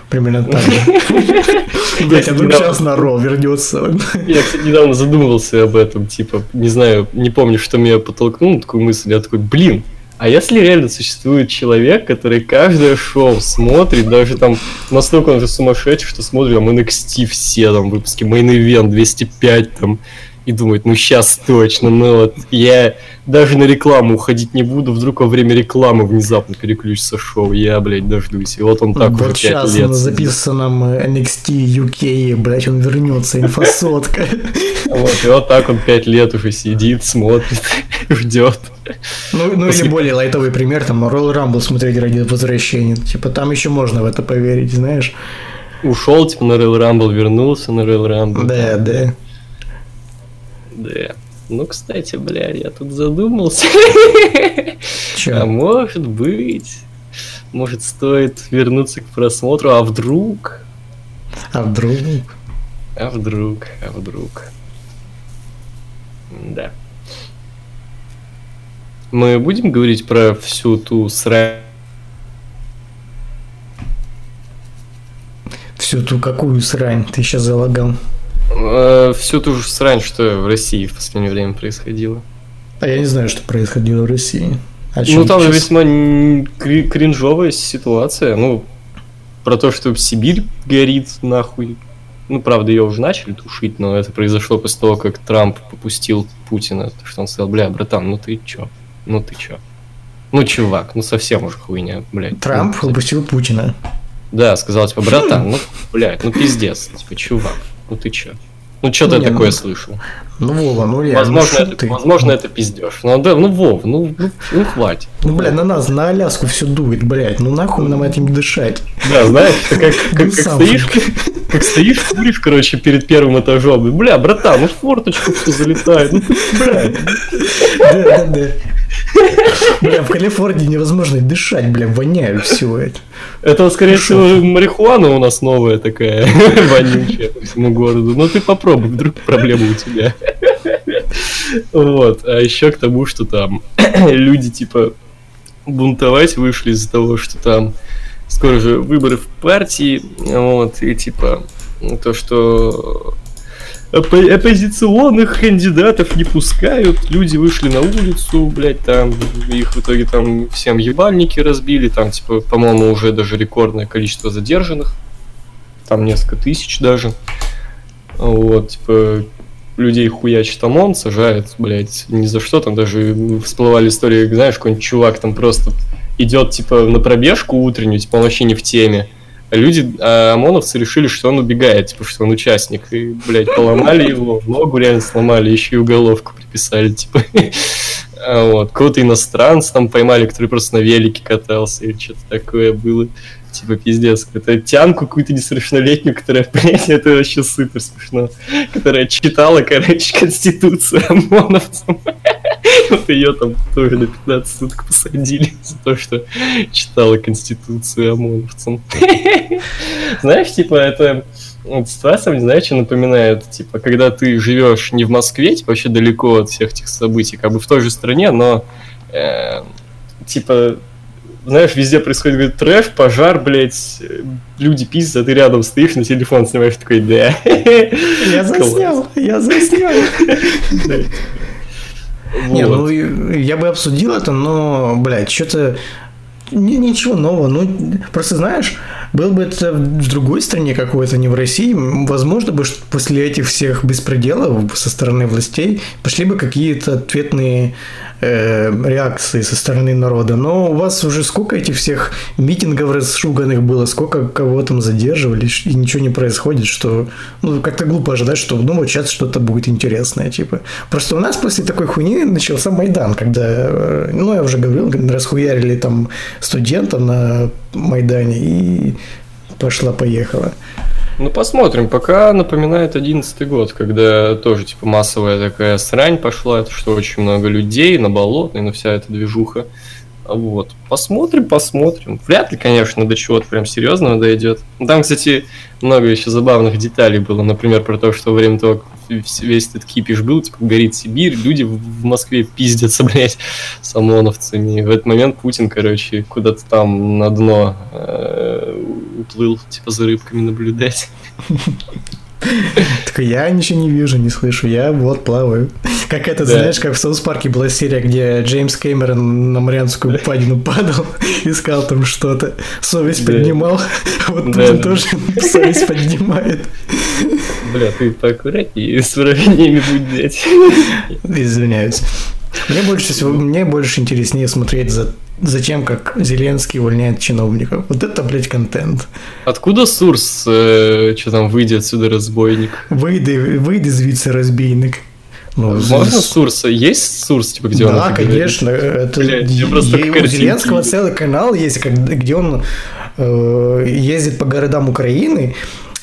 Примерно так же. *laughs* Блять, а вдруг сейчас на Ро вернется. Я, кстати, недавно задумывался об этом, типа, не знаю, не помню, что меня подтолкнуло такую мысль, я такой, блин, а если реально существует человек, который каждое шоу смотрит, даже там настолько он же сумасшедший, что смотрит там NXT все там выпуски, Main Event 205 там, и думает, ну сейчас точно, ну вот, я даже на рекламу уходить не буду, вдруг во время рекламы внезапно переключится шоу, я, блядь, дождусь. И вот он так уже Вот 5 сейчас лет на записанном э, NXT UK, блять, он вернется, инфосотка. Вот, и вот так он 5 лет уже сидит, смотрит, *laughs* ждет. Ну, ну или более лайтовый пример, там, Royal Rumble смотреть ради возвращения. Типа, там еще можно в это поверить, знаешь. Ушел, типа, на Royal Rumble, вернулся на Royal Rumble. Да, да. Да. Ну, кстати, бля, я тут задумался. А Че? может быть, может стоит вернуться к просмотру, а вдруг? А вдруг? А вдруг? А вдруг? Да. Мы будем говорить про всю ту срань Всю ту какую срань ты сейчас залагал. Э, всю ту же срань, что в России в последнее время происходило. А я не знаю, что происходило в России. О Ну, там же весьма кринжовая ситуация. Ну, про то, что Сибирь горит нахуй. Ну, правда, ее уже начали тушить, но это произошло после того, как Трамп попустил Путина. То, что он сказал, бля, братан, ну ты чё? Ну ты чё? Ну, чувак, ну совсем уже хуйня, блядь. Трамп Ну, выпустил Путина. Да, сказал, типа, братан, *laughs* ну, блядь, ну пиздец. Типа, чувак, ну ты чё? Ну, что ты Не, такое ну, слышал? Ну, Вова, ну реально, Возможно, ну, это, ты. возможно, это пиздеж. Ну, да, ну, Вов, ну, ну, ну, хватит. Ну, бля, на нас, на Аляску все дует, блядь. Ну, нахуй нам этим дышать. Да, знаешь, как, как, Ну, как сам. стоишь, как стоишь, куришь, короче, перед первым этажом. Бля, братан, ну в форточку все залетает. Ну, бля, Да, да, да. Бля, в Калифорнии невозможно дышать, бля, воняют все это. Это, скорее всего, марихуана у нас новая такая, *laughs* вонючая по всему городу. Ну ты попробуй, вдруг проблема у тебя. Вот. А еще к тому, что там *clears throat* люди, типа, бунтовать вышли из-за того, что там скоро же выборы в партии, вот, и типа то, что оппозиционных кандидатов не пускают, люди вышли на улицу, блядь, там их в итоге там всем ебальники разбили, там, типа, по-моему, уже даже рекордное количество задержанных, там несколько тысяч даже, вот, типа, людей хуячит ОМОН, сажает, блядь, ни за что, там даже всплывали истории, знаешь, какой-нибудь чувак там просто идет, типа, на пробежку утреннюю, типа, он вообще не в теме, люди, а ОМОНовцы решили, что он убегает, типа, что он участник, и, блядь, поломали *laughs* его, ногу реально сломали, еще и уголовку приписали, типа, *laughs* А вот, кого-то иностранца там поймали, который просто на велике катался, или что-то такое было. Типа, пиздец, какую-то тянку какую-то несовершеннолетнюю, которая, *laughs* блядь, это вообще супер смешно. Которая читала, короче, Конституцию ОМОНовцам. *laughs* Вот ее там тоже на 15 суток посадили *laughs* за то, что читала Конституцию ОМОНовцам. Знаешь, типа, это вот ситуация, мне, знаешь, что напоминает, типа, когда ты живешь не в Москве, типа, вообще далеко от всех этих событий, как бы в той же стране, но, э, типа, знаешь, везде происходит говорит, трэш, пожар, блядь, э, люди пиздят, а ты рядом стоишь, на телефон снимаешь, такой, да. Я *laughs* заснял, я заснял. Не, ну я бы обсудил это, но, блядь, что-то ничего нового. Ну, просто знаешь, был бы это в другой стране какой-то, не в России, возможно бы что после этих всех беспределов со стороны властей пошли бы какие-то ответные э, реакции со стороны народа. Но у вас уже сколько этих всех митингов расшуганных было, сколько кого там задерживали, и ничего не происходит, что ну, как-то глупо ожидать, что ну вот сейчас что-то будет интересное. Типа. Просто у нас после такой хуйни начался Майдан, когда, э, ну я уже говорил, расхуярили там студентов на Майдане и пошла-поехала. Ну, посмотрим. Пока напоминает одиннадцатый год, когда тоже, типа, массовая такая срань пошла, что очень много людей на болотной, на вся эта движуха. Вот. Посмотрим, посмотрим. Вряд ли, конечно, до чего-то прям серьезного дойдет. Там, кстати, много еще забавных деталей было. Например, про то, что во время того, как весь этот кипиш был, типа, горит Сибирь, люди в Москве пиздятся, *laughs* блядь, с ОМОНовцами. И в этот момент Путин, короче, куда-то там на дно э, уплыл, типа, за рыбками наблюдать. *laughs* Так я ничего не вижу, не слышу, я вот плаваю. Как это, да. знаешь, как в Соус Парке была серия, где Джеймс Кэмерон на Марианскую падину падал, искал там что-то, совесть да. поднимал, *laughs* вот да, да. тоже совесть поднимает. Бля, ты поаккуратнее с выражениями будь, блядь. Извиняюсь. Мне больше всего, мне больше интереснее смотреть за Зачем, как Зеленский увольняет чиновников? Вот это, блядь, контент. Откуда Сурс, э, что там, выйдет отсюда, разбойник? Выйди, выйди звідси, разбійник. Ну, Можно с Сурса? Есть Сурс, типа, где да, он? Да, конечно. Это, Блядь, я просто и у Зеленского целый канал есть, где он э, ездит по городам Украины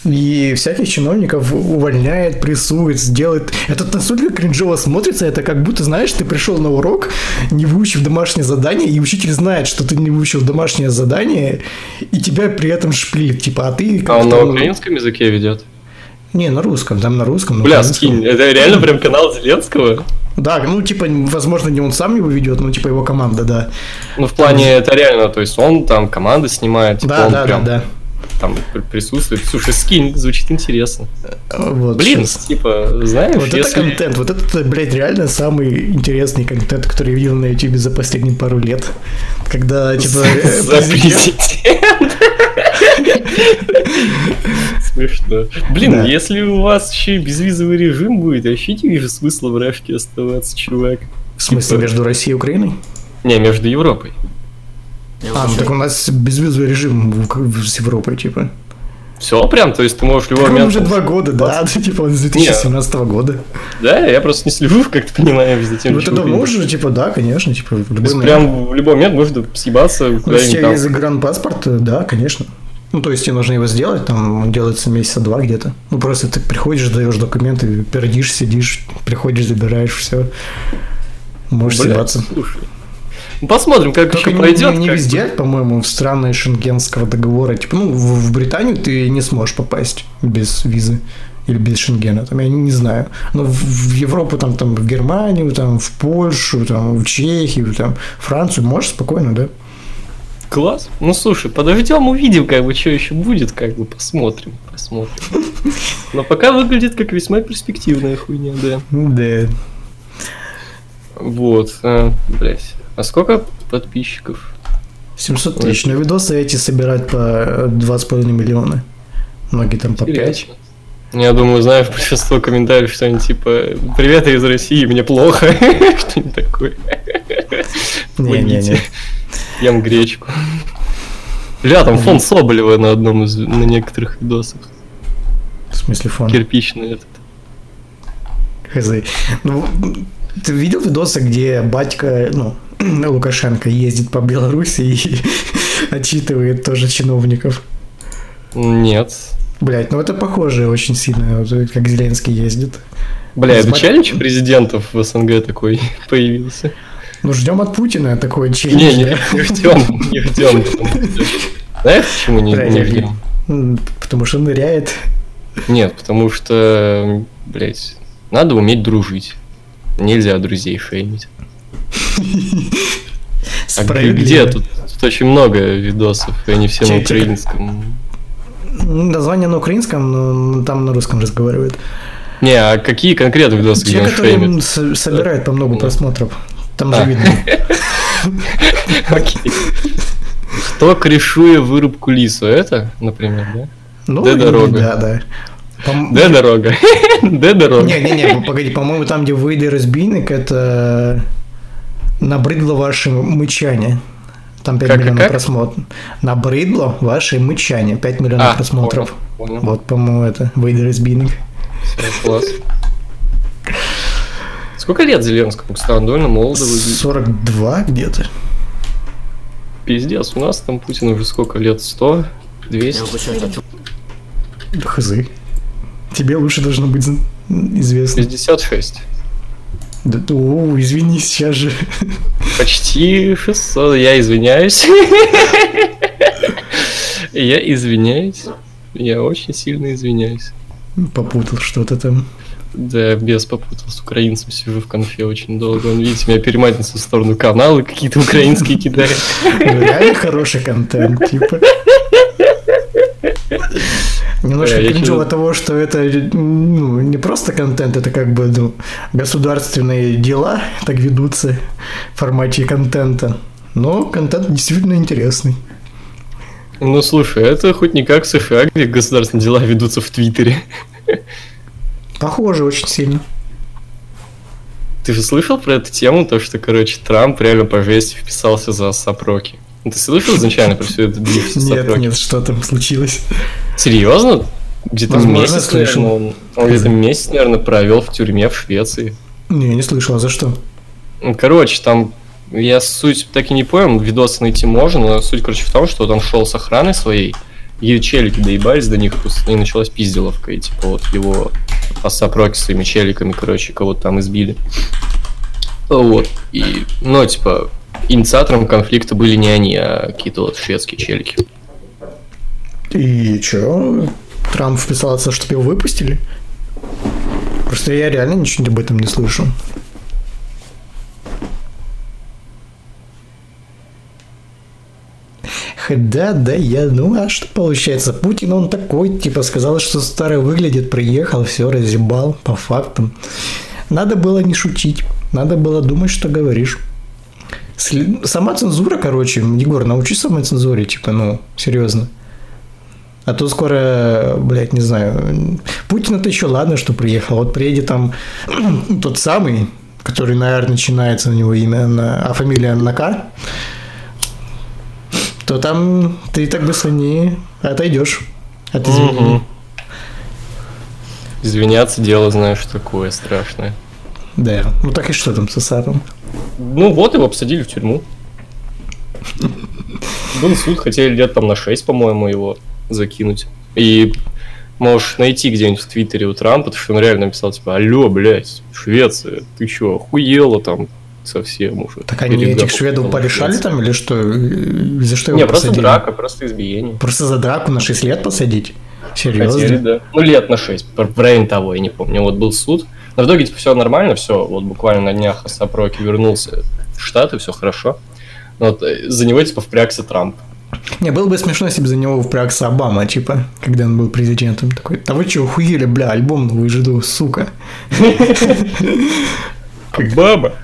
и всяких чиновников увольняет, прессует, сделает. Это настолько кринжово смотрится, это как будто, знаешь, ты пришел на урок, не выучив домашнее задание, и учитель знает, что ты не выучил домашнее задание, и тебя при этом шпилит, типа, а ты... А он на украинском языке ведет? Не, на русском, там на русском. Бля, скинь, это реально прям канал Зеленского? Да, ну, типа, возможно, не он сам его ведет, но, типа, его команда, да. Ну, в плане, это реально, то есть он там команды снимает, типа, да, он да, прям... да, да там присутствует. Слушай, скин звучит интересно. Вот, Блин, сейчас. типа, знаешь, Вот если... это контент, вот это, блядь, реально самый интересный контент, который я видел на YouTube за последние пару лет. Когда, типа, э, за президент. *laughs* Смешно. Блин, да. если у вас еще и безвизовый режим будет, я вообще не вижу смысла в Рашке оставаться, чувак. В смысле, типа... между Россией и Украиной? Не, между Европой. А, ну так у нас безвизовый режим с Европой, типа. Все прям, то есть ты можешь в любой момент... уже два года, да, *laughs* типа он с 2017 Нет. года. Да, я просто не слежу, *laughs* как ты понимаешь, за тем, Ну давно уже, типа, да, конечно, типа, в любой момент. прям в любой момент можно съебаться куда-нибудь Ну, если есть загранпаспорт, да, конечно. Ну, то есть тебе нужно его сделать, там, он делается месяца два где-то. Ну, просто ты приходишь, даешь документы, пердишь, сидишь, приходишь, забираешь, все. Можешь Блядь, съебаться. слушай. Ну, Посмотрим, как Только еще не, пройдет. не- везде, по-моему, в страны Шенгенского договора. Типа, ну, в, в Британию ты не сможешь попасть без визы или без Шенгена. Там, я не, не знаю. Но в, в Европу, там, там, в Германию, там, в Польшу, там, в Чехию, там, Францию можешь спокойно, да? Класс. Ну слушай, подождем, увидим, как бы, что еще будет, как бы, посмотрим, посмотрим. Но пока выглядит как весьма перспективная хуйня, да. Да. Вот, а, блять. А сколько подписчиков? 700 тысяч. Но видосы эти собирать по 2,5 миллиона. Многие там по 5. Интересно. Я думаю, знаешь, большинство комментариев что-нибудь типа «Привет, я из России, мне плохо». *laughs* Что-нибудь такое. Помогите. Не-не-не. Ем гречку. Бля, там фон Соболева на одном из, на некоторых видосах. В смысле фон? Кирпичный этот. Хз. Ну, ты видел видосы, где батька, ну, *clears throat* Лукашенко ездит по Беларуси и *laughs* отчитывает тоже чиновников? Нет. Блять, ну это похоже очень сильно, как Зеленский ездит. Бля, это челлендж президентов в СНГ такой *laughs* появился. Ну, ждем от Путина такой челлендж. не, не ждем, не ждем. Знаешь, почему не, Бля, не ждем? Потому что ныряет. Нет, потому что, блять, надо уметь дружить. Нельзя друзей шеймить. *laughs* А где, Справедливо. где тут? Тут очень много видосов, и они все на украинском. Название на украинском, но там на русском разговаривают. Не, а какие конкретно видосы, Те, которые собирают по много Да. просмотров. Там же А. видно. *laughs* Окей. Кто крышуя вырубку лису? Это, например, да? Ну, Да, или- дорога. Да, да. Пом- Де дорога? *laughs* Де дорога? Не-не-не, погоди, по-моему, там, где выйде разбийник, это набрыдло ваше мычание. Там 5 Как- миллионов как? просмотров. Набрыдло ваше мычание, 5 миллионов А, просмотров. понял, понял. Вот, по-моему, это выйде разбийник. Всё, класс. Сколько лет Зеленскому? Кстати, он довольно молодо выглядит. 42 где-то. Пиздец, у нас там Путин уже сколько лет? 100? 200? Да Хз. Тебе лучше должно быть известно. 66. Да, о, извини, сейчас же. Почти 600. Я извиняюсь. Я извиняюсь. Я очень сильно извиняюсь. Попутал что-то там. Да, без попутал с украинцем, сижу в конфе очень долго. Он, видите, меня перематывается в сторону канала, какие-то украинские кидает. Ну, Реально хороший контент, типа. Немножко я кринжово того, что это ну, не просто контент, это как бы ну, государственные дела так ведутся в формате контента. Но контент действительно интересный. Ну, слушай, это хоть не как США, где государственные дела ведутся в Твиттере. Похоже очень сильно. Ты же слышал про эту тему, то, что, короче, Трамп реально по жести вписался за сапроки? Ты слышал изначально про всю эту с Нет, нет, что там случилось. Серьезно? Где-то месяц, слышал. наверное, он, где-то месяц, наверное, провел в тюрьме в Швеции. Не, не слышал, а за что? Ну, Короче, там я суть так и не понял, видосы найти можно, но суть, короче, в том, что он шел с охраной своей, и челики доебались до них, и началась пизделовка, и типа вот его осапроки своими челиками, короче, кого-то там избили. Вот, и, ну, типа, инициатором конфликта были не они, а какие-то вот шведские челики. И чё? Трамп вписался, чтобы его выпустили? Просто я реально ничего об этом не слышу. Х, Да, да, я, ну а что получается? Путин, он такой, типа, сказал, что старый выглядит, приехал, все, разъебал, по фактам. Надо было не шутить, надо было думать, что говоришь. Сама цензура, короче, Егор, научись самой цензуре, типа, ну, серьезно. А то скоро, блядь, не знаю, Путин это еще ладно, что приехал. Вот приедет там *clears throat* тот самый, который, наверное, начинается у него имя, на, а фамилия на К, то там ты так быстро не отойдешь от извинений. Мгм. Извиняться дело, знаешь, такое страшное. Да. Ну так и что там с Асадом? Ну вот, его посадили в тюрьму. Был суд, хотели лет там на 6, по-моему, его закинуть. И можешь найти где-нибудь в Твиттере у Трампа, потому что он реально написал, типа, алло, блядь, Швеция, ты чё, охуела там? совсем уже. Так они этих шведов порешали там или что? За что его Не, просто посадили? драка, просто избиение. Просто за драку на 6 лет посадить? Хотели, Серьезно? да. Ну, лет на 6, в районе того, я не помню. Вот был суд. Но в итоге, типа, все нормально, все, вот буквально на днях Асап Роки вернулся в Штаты, все хорошо. Но вот э, за него, типа, впрягся Трамп. Не, было бы смешно, если бы за него впрягся Обама, типа, когда он был президентом. Такой, да вы что, охуели, бля, альбом новый жду, сука. Как баба.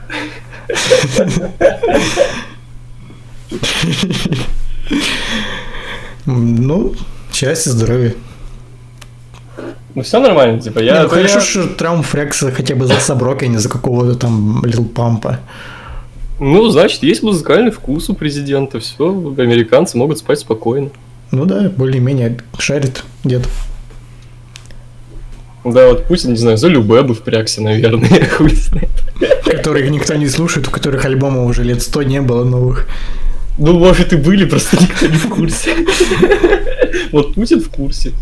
Ну, счастья, здоровья. Ну, все нормально, типа, я... Не, ну, я- хорошо, что Трамп впрягся хотя бы за Саброка, а не за какого-то там Лил Пампа. Ну, значит, есть музыкальный вкус у президента, все, американцы могут спать спокойно. Ну да, более-менее шарит дед. Да, вот Путин, не знаю, за любэ бы впрягся, наверное, *laughs* хуй знает. Которых никто не слушает, у которых альбомов уже лет сто не было новых. Ну, может, и были, просто никто не в курсе. *laughs* Вот Путин в курсе.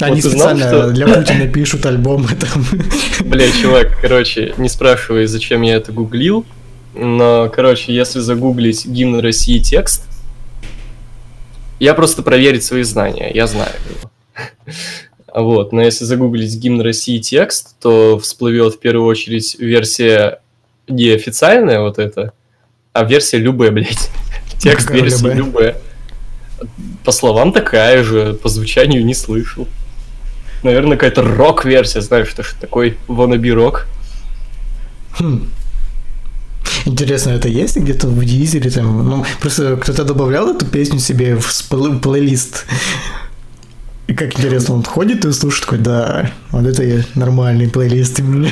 Они знал, специально что- для Путина пишут альбомы там. Бля, чувак, короче, не спрашивай, зачем я это гуглил, но, короче, если загуглить гимн России текст, я просто проверить свои знания, я знаю его. *laughs* Вот, но если загуглить гимн России текст, то всплывет в первую очередь версия не официальная вот эта, а версия любая, блядь. *laughs* Текст Какая версии любая? любая. По словам такая же, по звучанию не слышал. Наверное, какая-то рок-версия, знаешь, что ж такой wannabe рок. Хм. Интересно, это есть где-то в Дизеле там? Ну, просто кто-то добавлял эту песню себе в спл- плейлист. И как интересно, он ходит и слушает такой, да, вот это я нормальный плейлист. именно».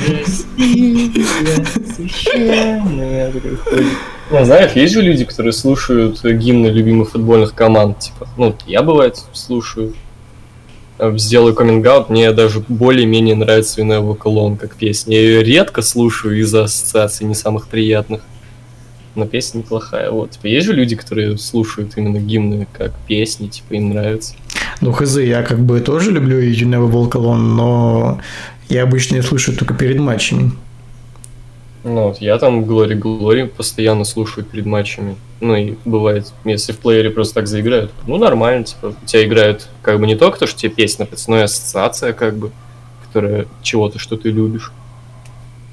Ну, знаешь, есть же люди, которые слушают гимны любимых футбольных команд, типа, ну, я, бывает, слушаю. Э, Сделаю каминг мне даже более-менее нравится Вино Вокалон как песня. Я ее редко слушаю из-за ассоциаций не самых приятных. Но песня неплохая. Вот, типа, есть же люди, которые слушают именно гимны как песни, типа, им нравится. Ну, хз, я как бы тоже люблю You Never Walk Alone, но я обычно ее слушаю только перед матчами. Ну, вот я там Глори Глори постоянно слушаю перед матчами. Ну и бывает, если в плеере просто так заиграют, ну нормально, типа, у тебя играет как бы не только то, что тебе песня нравится, но и ассоциация, как бы, которая чего-то, что ты любишь.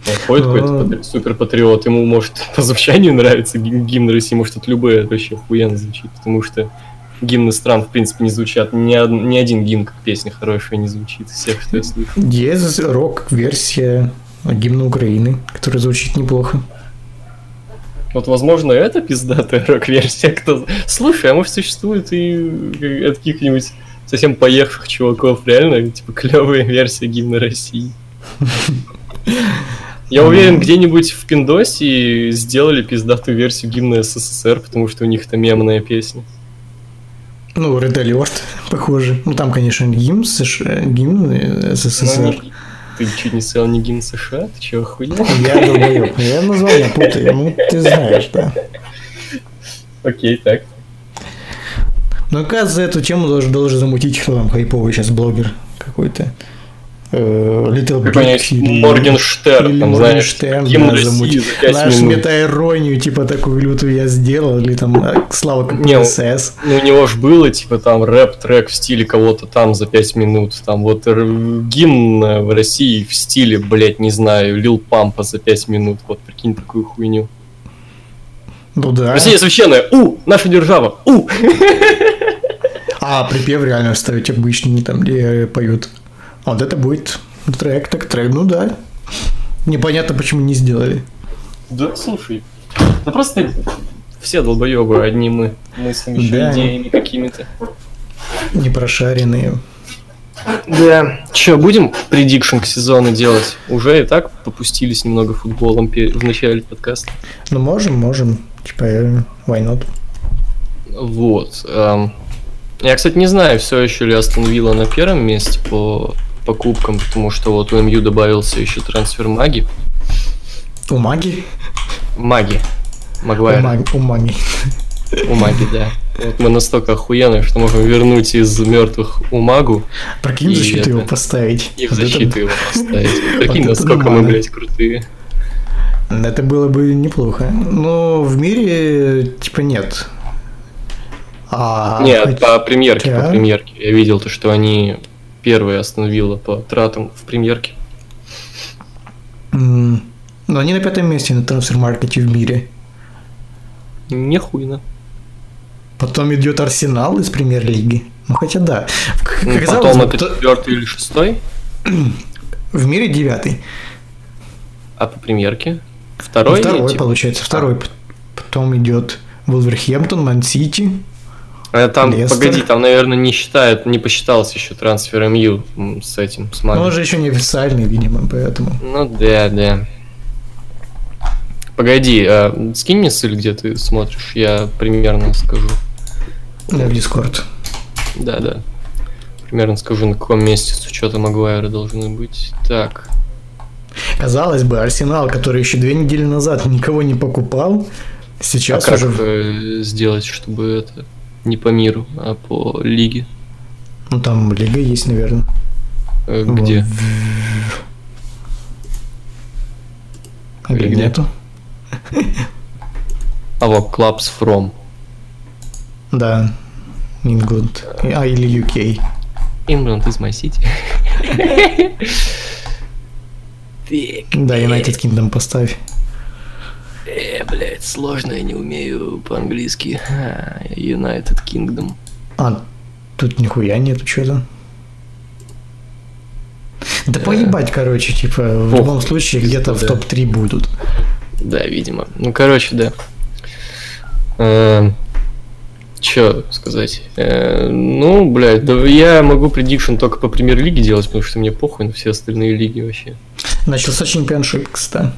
Вот Ходит А. какой-то патри- суперпатриот, ему, может, *laughs* по звучанию нравится гимн, России, может, от любые вообще охуенно звучит, потому что гимны стран, в принципе, не звучат. Ни, од- ни один гимн, как песня хорошая, не звучит из всех, что я слышу. Есть рок-версия гимна Украины, которая звучит неплохо. Вот, возможно, это пиздатая рок-версия. Кто... Слушай, а может существует и э, от каких-нибудь совсем поехавших чуваков реально, типа, клевая версия гимна России. Я уверен, где-нибудь в Пиндосе сделали пиздатую версию гимна СССР, потому что у них это мемная песня. Ну, Red Alert, похоже. Ну, там, конечно, гимн, США, гимн э, Но СССР. Ты чуть не сказал не гимн США? Ты чего, охуел? Я долбоёб. Я название путаю. Ну, ты знаешь, да. Окей, так. Ну, оказывается, эту тему должен, должен замутить кто там хайповый сейчас блогер какой-то. Э, Какой-нибудь или- Моргенштерн, или там, знаешь, Моргенштерн, да, России замутить. за пять Наш минут. мета-иронию, типа, такую лютую я сделал, или там а, Слава Не, КПСС. Ну, у него ж было, типа, там, рэп-трек в стиле кого-то там за 5 минут. Там вот гимн э, в России в стиле, блять, не знаю, Лил Пампа за 5 минут. Вот, прикинь, такую хуйню. Ну да. Россия священная! У! Наша держава! У! *laughs* А припев реально ставить обычный, там, где поют. Вот это будет трек, так трек, ну да. Непонятно, почему не сделали. Да, слушай. Да просто все долбоебы одни мы. Мы с еще Да. идеями какими-то. Непрошаренные. Да. Че, будем предикшн к сезону делать? Уже и так попустились немного футболом в начале подкаста. Ну, можем, можем. Типа, э, why not? Вот. эм, Я, кстати, не знаю, все еще ли Астон Вилла на первом месте по покупкам, потому что вот у МЮ добавился еще трансфер Маги. У маги? Маги. У, Магуайр. маги, у маги. У Маги, да. Вот мы настолько охуенные, что можем вернуть из мертвых у Магу Прикинь, в защиту это- его поставить. и в Вот это- защиту его поставить. *laughs* Прикинь, это насколько мы, блядь, крутые. Это было бы неплохо. Но в мире, типа, нет. А, нет, по премьерке, да. по премьерке. Я видел то, что они первые остановила по тратам в премьерке. Mm. Но они на пятом месте на трансфер-маркете в мире. Нехуйно. Потом идет Арсенал из премьер-лиги. Ну хотя да. Ну, потом это то... четвертый или шестой? *clears throat* В мире девятый. А по премьерке? Второй? Второй, типа? получается, второй. А. Потом идет Вулверхэмптон, Ман-Сити. А там, Лестер. погоди, там, наверное, не считают, не посчитался еще трансфер МЮ с этим, с Ну, он же еще не официальный, видимо, поэтому. Ну да, да. Погоди, а, скинь мне ссыль, где ты смотришь, я примерно скажу. Да, в Дискорд. Да, да. Примерно скажу, на каком месте с учетом Агуайра должны быть. Так. Казалось бы, Арсенал, который еще две недели назад никого не покупал, сейчас а как уже... сделать, чтобы это не по миру, а по лиге? Ну там лига есть, наверное. Э, где? Вот. Или нету? *laughs* А вот Clubs From. Да. England. А, или UK. England is my city. *laughs* да, United Kingdom поставь. Э, блядь, сложно, я не умею по-английски. United Kingdom. А, тут нихуя нету что-то. Да поебать, короче, типа, в любом случае где-то в топ-3 будут. Да, видимо. Ну, короче, да. Э, Че сказать? Э, ну, блядь, да я могу предикшн только по премьер-лиге делать, потому что мне похуй на все остальные лиги вообще. Начался чемпионшип, кстати.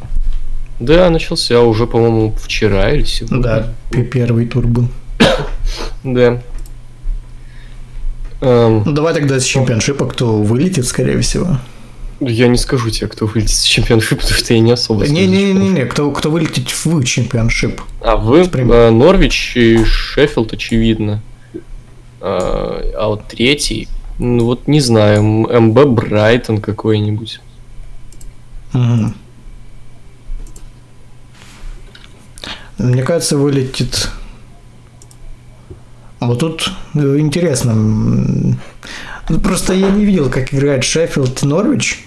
Да, начался уже, по-моему, вчера или сегодня. Да, первый тур был. да. Эм, ну, давай тогда с чемпионшипа, кто вылетит, скорее всего. Я не скажу тебе, кто вылетит с чемпионшип, *laughs* потому что я не особо Не-не-не, кто, кто вылетит в чемпионшип. А вы? А, Норвич и Шеффилд, очевидно. А, а вот третий, ну вот не знаю, МБ Брайтон какой-нибудь. Угу. Мне кажется, вылетит... Вот тут э, интересно. Просто я не видел, как играет Шеффилд и Норвич.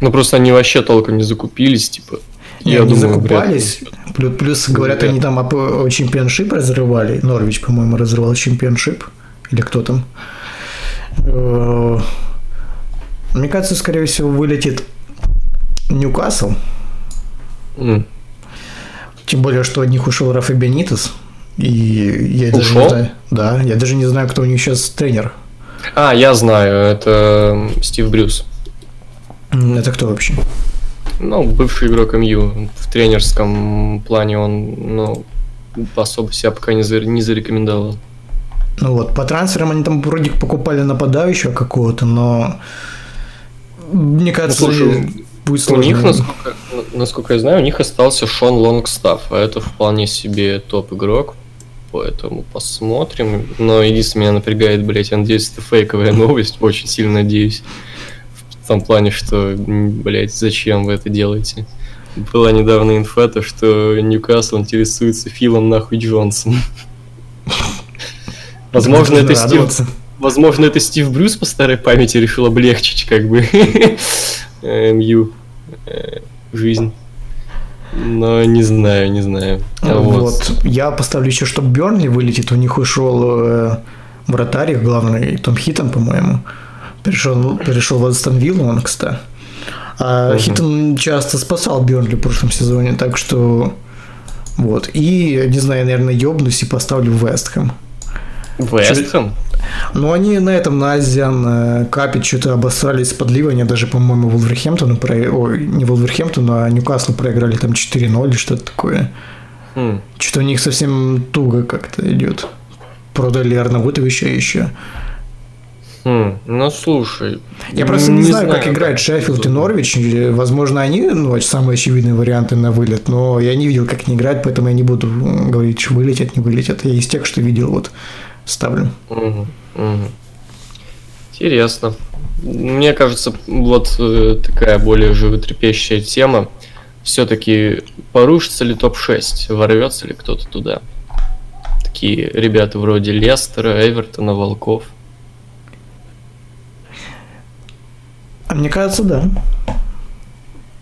Ну просто они вообще толком не закупились, типа. Не, я они думаю, закупались. Плюс, плюс говорят, Вряд. они там о, о чемпионшип разрывали. Норвич, по-моему, разрывал чемпионшип. Или кто там. Э, мне кажется, скорее всего, вылетит Ньюкасл. Mm. Тем более, что от них ушел Рафа Бенитес. И я ушел? даже не знаю. Да, я даже не знаю, кто у них сейчас тренер. А, я знаю, это Стив Брюс. Это кто вообще? Ну, бывший игрок МЮ. В тренерском плане он, ну, особо себя пока не, за, не зарекомендовал. Ну вот, по трансферам они там вроде покупали нападающего какого-то, но мне кажется, ну, слушай, будет сложно. У них, насколько, насколько я знаю, у них остался Шон Лонгстаф, а это вполне себе топ-игрок, поэтому посмотрим. Но единственное, меня напрягает, блять, я надеюсь, это фейковая *laughs* новость, очень сильно надеюсь в том плане, что, блядь, зачем вы это делаете? Была недавно инфа, то, что Ньюкасл интересуется Филом нахуй Джонсом. *laughs* Возможно, это Стив... Возможно, это Стив Брюс по старой памяти решил облегчить, как бы, *laughs* МЮ э, жизнь. Но не знаю, не знаю. А вот. вот. Я поставлю еще, чтобы Бернли вылетит. У них ушел э, вратарь, главный Том Хитон, по-моему перешел, перешел в Астон Виллу он, кстати. А угу. Хиттон часто спасал Бернли в прошлом сезоне, так что вот. И, не знаю, наверное, ёбнусь и поставлю Вестхэм. Вестхэм? Ну, они на этом, на Азиан э, Капе что-то обосрались с подливания, даже, по-моему, Вулверхэмптону, про... ой, не Вулверхэмптону, а Ньюкаслу проиграли там 4-0 или что-то такое. Mm. Что-то у них совсем туго как-то идет. Продали Арнавутовича еще. Хм, ну слушай. Я просто не, не знаю, знаю, как играет Шеффилд и Норвич. Возможно, они ну, самые очевидные варианты на вылет, но я не видел, как они играют, поэтому я не буду говорить, что вылетят, не вылетят. Я из тех, что видел, вот ставлю. Угу, угу. Интересно. Мне кажется, вот э, такая более животрепещущая тема. все-таки порушится ли топ-6, ворвется ли кто-то туда. Такие ребята вроде Лестера, Эвертона, Волков. А мне кажется, да.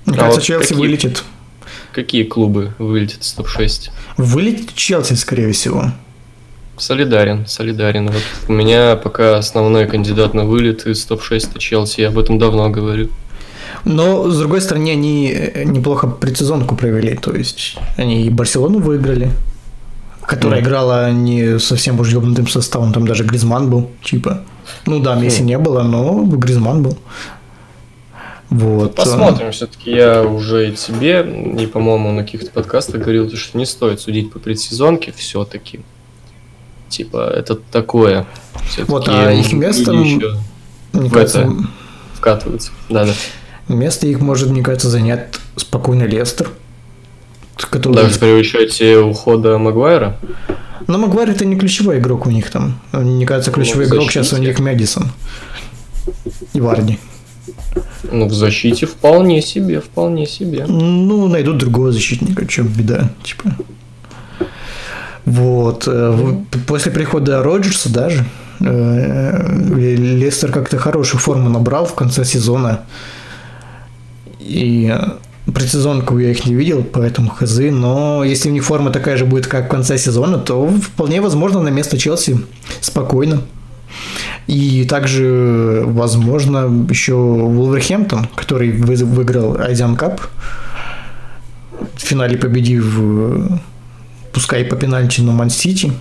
Мне А кажется, вот Челси какие- вылетит. Какие клубы вылетят с топ-6? Вылетит Челси, скорее всего. Солидарен, солидарен. Вот у меня пока основной кандидат на вылет из топ-6 это Челси, я об этом давно говорю. Но, с другой стороны, они э, неплохо предсезонку провели. То есть, они и Барселону выиграли, которая Мгм. играла не совсем уж ёбнутым составом. Там даже Гризман был, типа. Ну да, Месси Хм. не было, но Гризман был. Вот. Посмотрим, все-таки я уже и тебе, и, по-моему, на каких-то подкастах говорил, что не стоит судить по предсезонке все-таки. Типа, это такое. Вот, а их местом- ещё Мне кажется, это- вкатываются. Да-да. место их может, мне кажется, занять спокойно Лестер. Который... Даже при учете ухода Магуайра. Но Магуайр это не ключевой игрок у них там. Мне кажется, ключевой Ну, игрок сейчас у них Мэдисон. И Варди. Ну, в защите вполне себе, вполне себе. Ну, найдут другого защитника, чем беда, типа. Вот. э, в- После прихода Роджерса даже э, Лестер как-то хорошую форму набрал в конце сезона. И э, предсезонку я их не видел, поэтому хз. Но если у них форма такая же будет, как в конце сезона, то вполне возможно на место Челси спокойно. И также, возможно, еще Вулверхэмптон, который вы- выиграл Азиан Кап, в финале победив, пускай по пенальти, но Ман-Сити,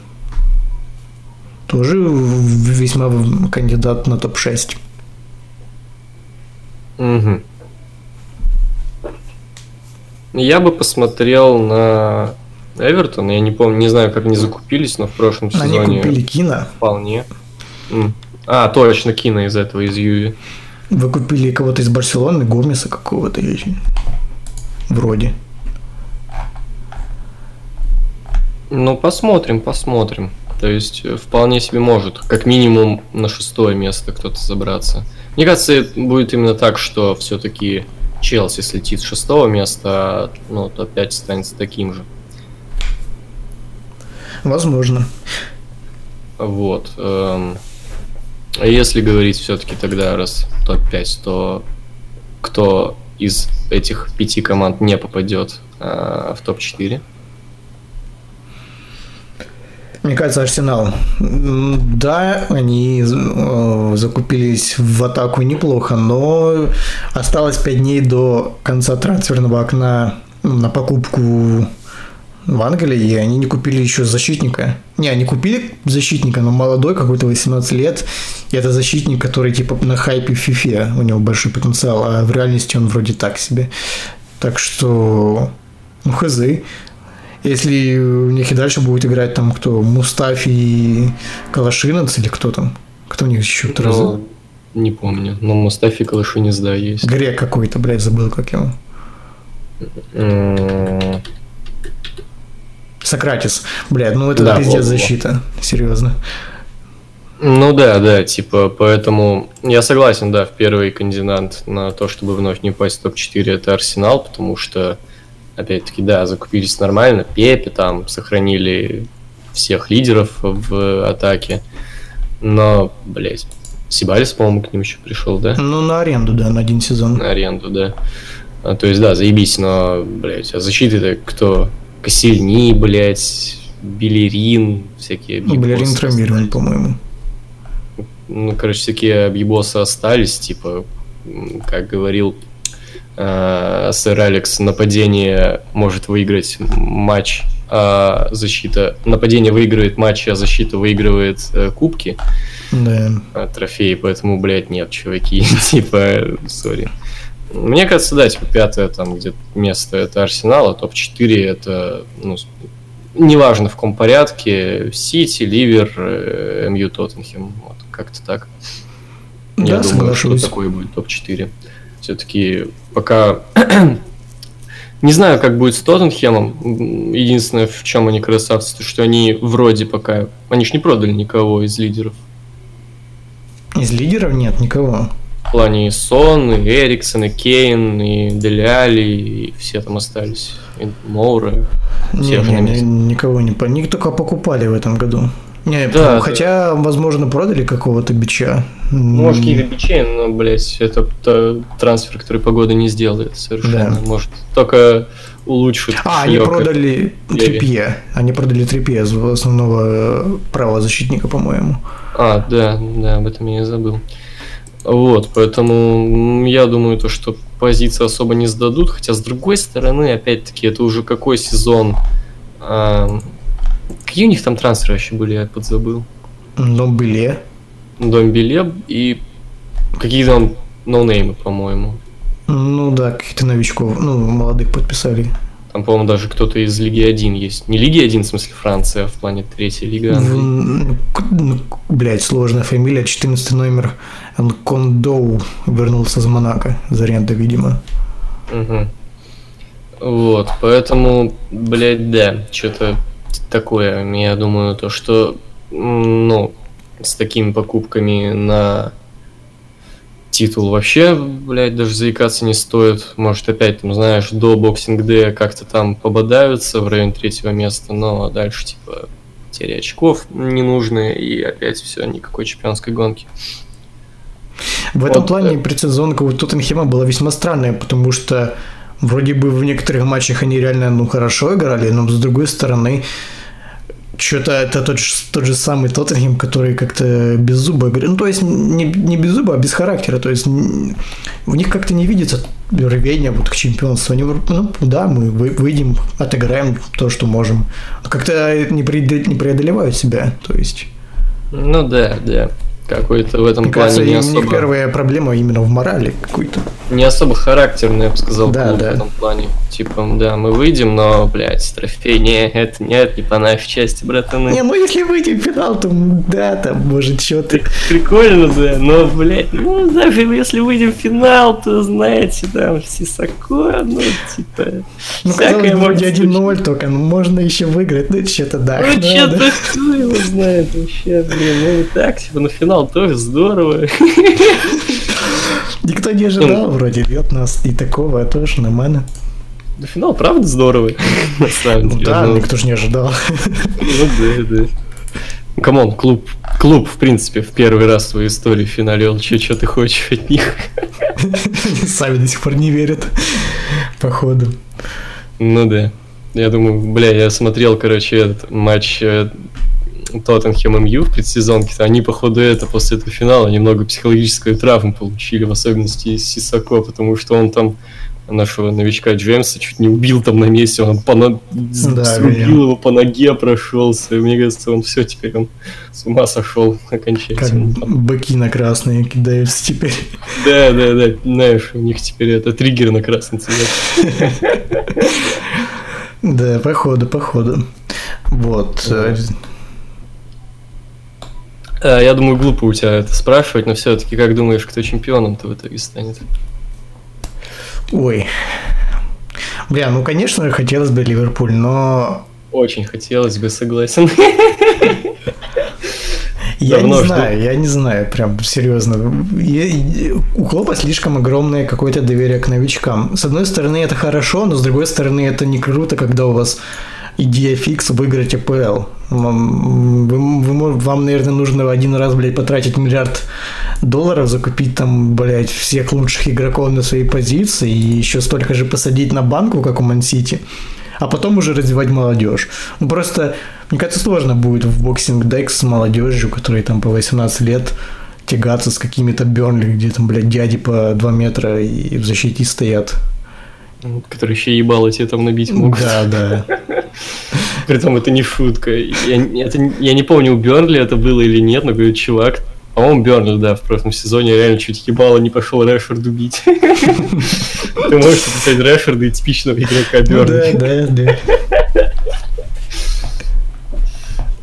тоже весьма кандидат на топ-6. Мгм. Я бы посмотрел на Эвертон. Я не помню, не знаю, как они закупились, но в прошлом Они сезоне купили Кина, вполне. А, точно, Кина из этого, из Юви. вы купили кого-то из Барселоны, Гомеса какого-то или вроде. Ну, посмотрим, посмотрим. То есть, э, вполне себе может, как минимум, на шестое место кто-то забраться. Мне кажется, это будет именно так, что все-таки Челси слетит с шестого места, а ну, топ-5 останется таким же. Возможно. Вот. эм, А если говорить все-таки тогда раз топ-5, то кто из этих пяти команд не попадет а, в топ-4? Мне кажется, Арсенал. Да, они э, закупились в атаку неплохо, но осталось 5 дней до конца трансферного окна на покупку в Англии, и они не купили еще защитника. Не, они купили защитника, но молодой, какой-то 18 лет. И это защитник, который типа на хайпе в фифе, у него большой потенциал, а в реальности он вроде так себе. Так что, ну, хз. Если у них и дальше будет играть там кто, Мустафи и Калашинец или кто там? Кто у них еще? Ну, не помню. Но Мустафи Калашинец, да, есть. Грек какой-то, блядь, забыл, как его. Сократис. Блядь, ну это Да, пиздец во-во. защита. Серьезно. Ну да, да, типа, поэтому я согласен, да, в первый кандидат на то, чтобы вновь не упасть в топ-4, это Арсенал, потому что, опять-таки, да, закупились нормально, Пепе там, сохранили всех лидеров в атаке, но, блять, Сибалис, по-моему, к ним еще пришел, да? Ну, на аренду, да, на один сезон. На аренду, да. А, то есть, да, заебись, но, блять, а защиты-то кто? Косельни, блять, Белерин, всякие Ну, Балерин объебосы травмирован, по-моему. Ну, короче, такие объебосы остались, типа, как говорил э, сэр Алекс, нападение может выиграть матч, а защита... Нападение выигрывает матч, а защита выигрывает э, кубки, Да. э, трофеи, поэтому, блядь, нет, чуваки, *laughs* типа, сори. Мне кажется, да, типа, пятое там где-то место это Арсенал, а топ-4 это, ну, неважно в каком порядке, Сити, Ливер, э, МЮ, Тоттенхем, вот, как-то так. Я Да, думаю, что соглашусь. такое будет топ-4. Все-таки пока... *clears throat* Не знаю, как будет с Тоттенхемом. Единственное, в чем они красавцы, то что они вроде пока... Они ж не продали никого из лидеров. Из лидеров нет никого. В плане и Сон, и Эриксон, и Кейн, и Деляли, и все там остались. И Моура. Не, Все не, не, месте. никого не по... Них только покупали в этом году. Не, Да, да. хотя, возможно, продали какого-то бича. Ну, Может, какие-то бичей, но, блядь, это трансфер, который погода не сделает совершенно. Да. Может, только улучшит. А, они продали. Трипье. Они продали Трипье основного правозащитника, по-моему. А, да, да, об этом я и забыл. Вот, поэтому я думаю, то, что позиции особо не сдадут, хотя с другой стороны, опять-таки, это уже какой сезон. Какие у них там трансферы вообще были, я подзабыл. Но были. Домбеле и какие там ноунеймы, по-моему. Ну да, каких-то новичков, ну, молодых подписали. Там, по-моему, даже кто-то из Лиги 1 есть. Не Лиги 1, в смысле Франция, а в плане третьей лиги Англии. Ну, Блять, сложная фамилия, 14 номер. Кондоу вернулся из Монако. За аренду, видимо. Мгм. Вот, поэтому, блядь, да, что-то такое. Я думаю, то, что, ну, с такими покупками на титул вообще, блядь, даже заикаться не стоит. Может, опять, там, знаешь, до боксинг Д как-то там пободаются в районе третьего места, но дальше, типа, потеря очков ненужные, и опять все, никакой чемпионской гонки. В этом Вот, плане э. предсезонка у Тоттенхема была весьма странная, потому что вроде бы в некоторых матчах они реально ну, хорошо играли, но с другой стороны, что-то это тот, тот же самый Тоттенхем, который как-то без зуба играет. Ну, то есть не, не без зуба, а без характера. То есть в них как-то не видится рвения вот к чемпионству. Они, ну, да, мы вы- выйдем, отыграем то, что можем. Но как-то не, преодо- не преодолевают себя. То есть, Ну да, да. Какой-то в этом мне плане кажется, не и у особо... них первая проблема именно в морали какой-то. не особо характерный, я бы сказал, Да, клуб да. в этом плане. Типа, да, мы выйдем, но, блядь, трофей, не, это нет, не по нашей части, братаны. Не, ну если выйдем в финал, то да, там, может, что-то. Прикольно, да, но, блядь, ну, даже если выйдем в финал, то, знаете, там, Сисако, ну, типа, Ну, казалось, вроде случиться. 1-0 только, ну, можно еще выиграть, ну, что-то да. Ну, *laughs* что-то кто его знает вообще, блин, ну, так, типа, на финал тоже здорово. *laughs* Никто не ожидал, вроде, от нас и такого, а тоже нормально. На финал, правда, здорово, *laughs* на самом Ну деле. да, ну. никто же не ожидал. Ну да, да. Ну, Come on, клуб, клуб, в принципе, в первый раз в своей истории финалил. Че, че ты хочешь от них? *laughs* Сами до сих пор не верят, походу. Ну да. Я думаю, бля, я смотрел, короче, этот матч э, Тоттенхэм МЮ в предсезонке. Они, походу, это после этого финала немного психологическую травму получили, в особенности из Сисако, потому что он там нашего новичка Джеймса чуть не убил там на месте, он по на- Да, срубил его по ноге прошелся. И Мне кажется, он все теперь он с ума сошел Как окончательно. Там быки на красные кидаются теперь. Да, да, да, знаешь, у них теперь это триггер на красный цвет. Да, походу, походу. Вот. Э, Я думаю, глупо у тебя это спрашивать, но все-таки как думаешь, кто чемпионом-то в итоге станет? Ой. Бля, ну, конечно, хотелось бы Ливерпуль, но Очень хотелось бы, согласен. Я Давно не жду. знаю, я не знаю, прям серьезно. Я- у Клопа слишком огромное какое-то доверие к новичкам. С одной стороны, это хорошо, но с другой стороны, это не круто, когда у вас идея фикс выиграть АПЛ. Вам, вы- вы вам, наверное, нужно один раз, блядь, потратить миллиард долларов, закупить там, блядь, всех лучших игроков на своей позиции и еще столько же посадить на банку, как у Ман-Сити, а потом уже развивать молодежь. Ну, просто, мне кажется, сложно будет в боксинг декс с молодежью, которые там по 18 лет тягаться с какими-то Бернли, где там, блядь, дяди по 2 метра и в защите стоят. Которые еще ебало тебе там набить могут. Да, да. Притом это не шутка. Я, не- это, я не помню, у Бернли это было или нет, но говорю, чувак, по-моему, Бернли, да, в прошлом сезоне реально чуть ебало не пошел Решфорд убить. Ты можешь написать Решфорда и типичного игрока Ну Да, Бернли. да, да.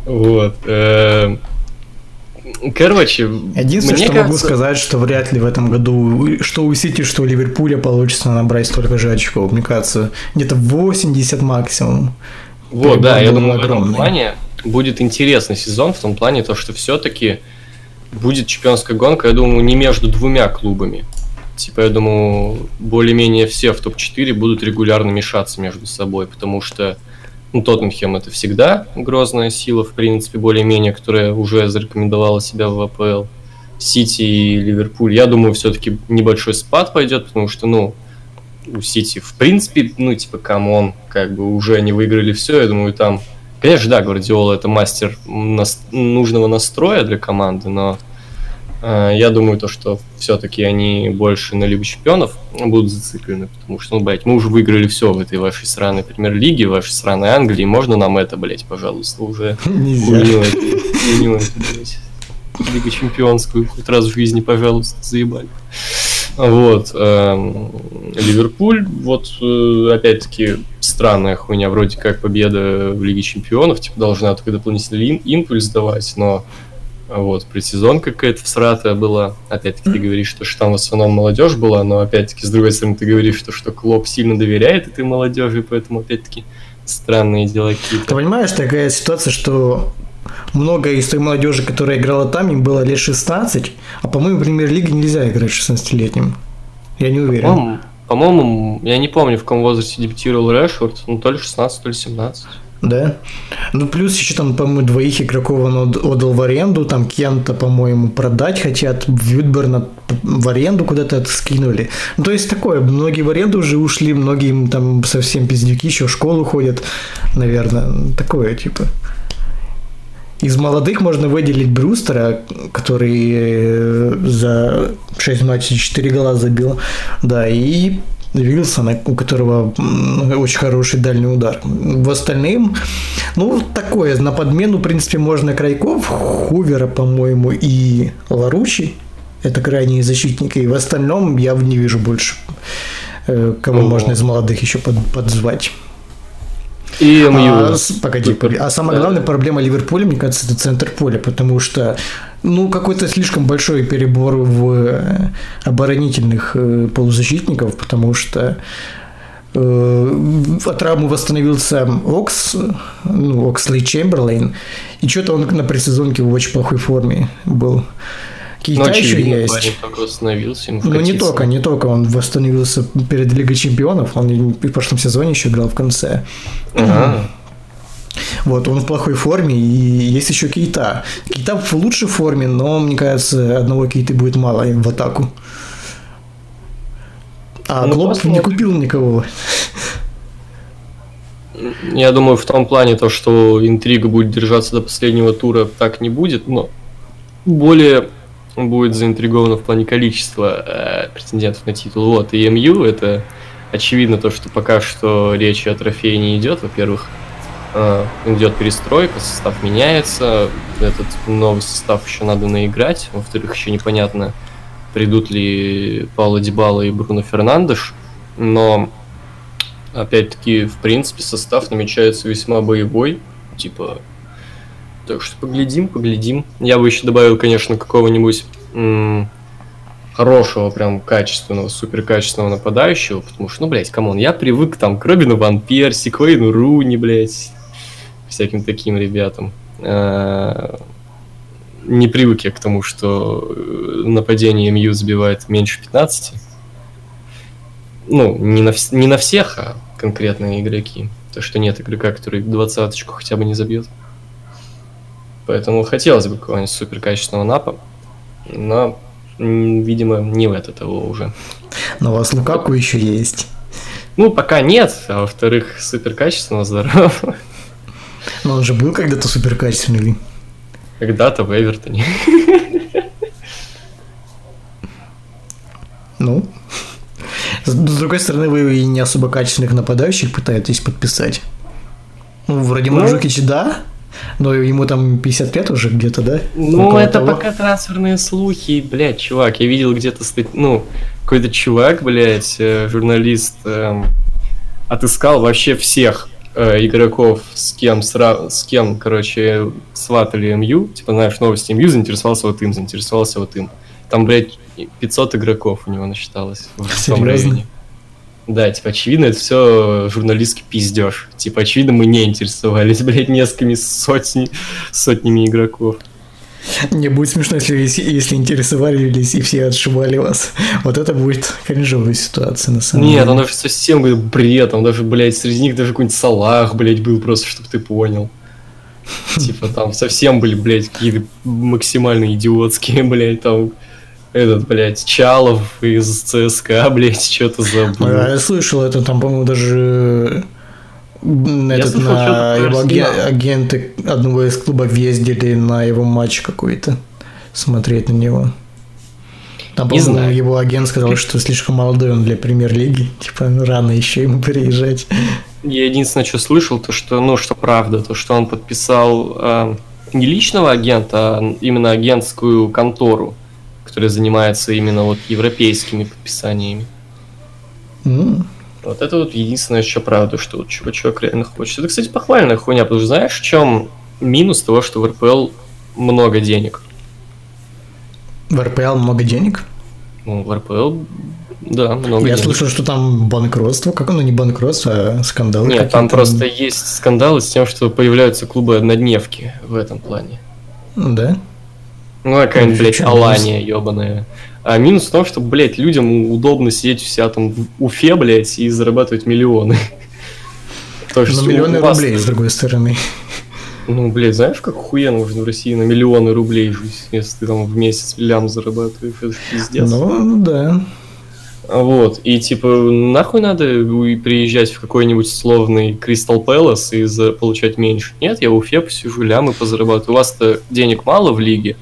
Вот. эм, Короче, Единственное, мне что могу кажется- сказать, что вряд ли в этом году, что у Сити, что у Ливерпуля получится набрать столько же очков. Мне кажется, где-то 80 максимум. Вот, да, я думаю, в этом огромный. плане будет интересный сезон, в том плане, то, что все-таки будет чемпионская гонка, я думаю, не между двумя клубами. Типа, я думаю, более-менее все в топ-4 будут регулярно мешаться между собой, потому что ну, Тоттенхем это всегда грозная сила, в принципе, более-менее, которая уже зарекомендовала себя в АПЛ. Сити и Ливерпуль, я думаю, все-таки небольшой спад пойдет, потому что, ну, у Сити, в принципе, ну, типа, come on, как бы уже они выиграли все, я думаю, там... Конечно, да, Гвардиола это мастер нас... нужного настроя для команды, но э, я думаю, то, что все-таки они больше на Лигу Чемпионов будут зациклены, потому что, ну, блядь, мы уже выиграли все в этой вашей сраной премьер-лиге, в вашей сраной Англии, можно нам это, блядь, пожалуйста, уже... *laughs* Нельзя. Лига Чемпионскую хоть раз в жизни, пожалуйста, заебали. Вот. Эм, Ливерпуль, вот э, опять-таки странная хуйня, вроде как победа в Лиге Чемпионов, типа должна только дополнительный импульс давать, но вот, предсезон какая-то всратая была. Опять-таки ты говоришь, что, что там в основном молодежь была, но опять-таки с другой стороны ты говоришь, что, что Клоп сильно доверяет этой молодежи, поэтому опять-таки странные дела какие-то. Ты понимаешь, такая ситуация, что много из той молодежи, которая играла там, им было лет 16, а по-моему, в премьер-лиге нельзя играть 16-летним. Я не уверен. По-моему, по-моему, я не помню, в каком возрасте дебютировал Решфорд, ну то ли 16, то ли 17. Да. Ну, плюс еще там, по-моему, двоих игроков он отдал в аренду, там Кента, по-моему, продать хотят, Вюдберна в аренду куда-то скинули. Ну, то есть такое, многие в аренду уже ушли, многие там совсем пиздюки еще в школу ходят, наверное, такое, типа. Из молодых можно выделить Брустера, который э, за 6 матчей 4 гола забил. Да, и Вилсона, у которого очень хороший дальний удар. В остальном, ну, такое, на подмену, в принципе, можно Крайков, Хувера, по-моему, и Ларучи. Это крайние защитники. И в остальном я не вижу больше, э, кого О. можно из молодых еще под, подзвать. И МЮ. А, погоди. А самая главная проблема Ливерпуля, мне кажется, это центр поля, потому что ну, какой-то слишком большой перебор в э, оборонительных э, полузащитников, потому что э, от травмы восстановился Окс, ну, Оксли Чемберлейн, и что-то он на предсезонке в очень плохой форме был. Кейта ну, еще есть. только восстановился. Ему ну, не только, не только. Он восстановился перед Лигой Чемпионов. Он в прошлом сезоне еще играл в конце. Ага. Вот, он в плохой форме, и есть еще Кейта. Кейта в лучшей форме, но, мне кажется, одного Кейты будет мало в атаку. А ну, Клоп не купил никого. Я думаю, в том плане то, что интрига будет держаться до последнего тура, так не будет, но более будет заинтриговано в плане количества э, претендентов на титул. Вот, и МЮ это очевидно то, что пока что речи о трофее не идет. Во-первых, э, идет перестройка, состав меняется, этот новый состав еще надо наиграть. Во-вторых, еще непонятно, придут ли Пауло Дибала и Бруно Фернандеш, но опять-таки, в принципе, состав намечается весьма боевой, типа так что поглядим, поглядим. Я бы еще добавил, конечно, какого-нибудь хорошего, прям качественного, супер качественного нападающего, потому что, ну, блядь, come on, я привык там к Робину Ван Перси, к Вейну Руни, блядь, всяким таким ребятам. А- не привык я к тому, что э, нападение МЮ забивает меньше 15. Ну, не на, не на всех, а конкретные игроки. То, что нет игрока, который двадцаточку хотя бы не забьет. Поэтому хотелось бы какого-нибудь супер качественного напа, но, видимо, не в это того уже. Но у вас Лукаку еще есть. Ну, пока нет, а во-вторых, супер качественного здоров. Но он же был когда-то супер качественный. Когда-то в Эвертоне. Ну, с другой стороны, вы и не особо качественных нападающих пытаетесь подписать. Ну, вроде ну, Манжукич, да, но ему там 50 лет уже где-то, да? Ну, это того. пока трансферные слухи, блядь, чувак. Я видел где-то, ну, какой-то чувак, блядь, э, журналист, э, отыскал вообще всех э, игроков, с кем, сра... с кем, короче, сватали МЮ. Типа, знаешь, новости МЮ, заинтересовался вот им, заинтересовался вот им. Там, блядь, 500 игроков у него насчиталось в том районе. Да, типа, очевидно, это все журналистский пиздеж. Типа, очевидно, мы не интересовались, *laughs* блядь, несколькими сотни, сотнями игроков. Не будет смешно, если, если интересовались и все отшивали вас. Вот это будет кринжовая ситуация, на самом Нет, деле. он даже совсем говорит, бред, там даже, блядь, среди них даже какой-нибудь Салах, блядь, был просто, чтобы ты понял. *laughs* Типа там совсем были, блядь, какие-то максимально идиотские, *laughs* блядь, там этот, блядь, Чалов из ЦСКА, *laughs* блядь, что-то забыл. А Я слышал это, там, по-моему, даже этот, слышал, на его агенты одного из клубов ездили на его матч какой-то смотреть на него. Там, Не знаю. его агент сказал, что слишком молодой он для премьер-лиги. *laughs* Типа, рано еще ему переезжать. Я единственное, что слышал, то что, ну, что правда, то что он подписал а, не личного агента, а именно агентскую контору, которая занимается именно вот европейскими подписаниями. М, Вот это вот единственное, что правда, что вот чувачок реально хочет. Это, кстати, похвальная хуйня, потому что знаешь, в чем минус того, что в РПЛ много денег? В РПЛ много денег. Ну, в РПЛ, да, много Я денег. слышал, что там банкротство. Как оно не банкротство, а скандалы. Нет, там просто есть скандалы с тем, что появляются клубы однодневки в этом плане. Ну Да. Ну, какая-нибудь, блядь, Алания ебаная. А минус в том, что, блядь, людям удобно сидеть у себя там в Уфе, блядь, и зарабатывать миллионы. *laughs* То, что миллионы вас- рублей, с другой стороны. Ну, блядь, знаешь, как охуенно можно в России на миллионы рублей жить, если ты там в месяц лям зарабатываешь, это пиздец. Ну, ну да. А Вот, и типа, нахуй надо приезжать в какой-нибудь словный Кристал Пэлас и получать меньше? Нет, я в Уфе посижу, лямы позарабатываю. У вас-то денег мало в лиге,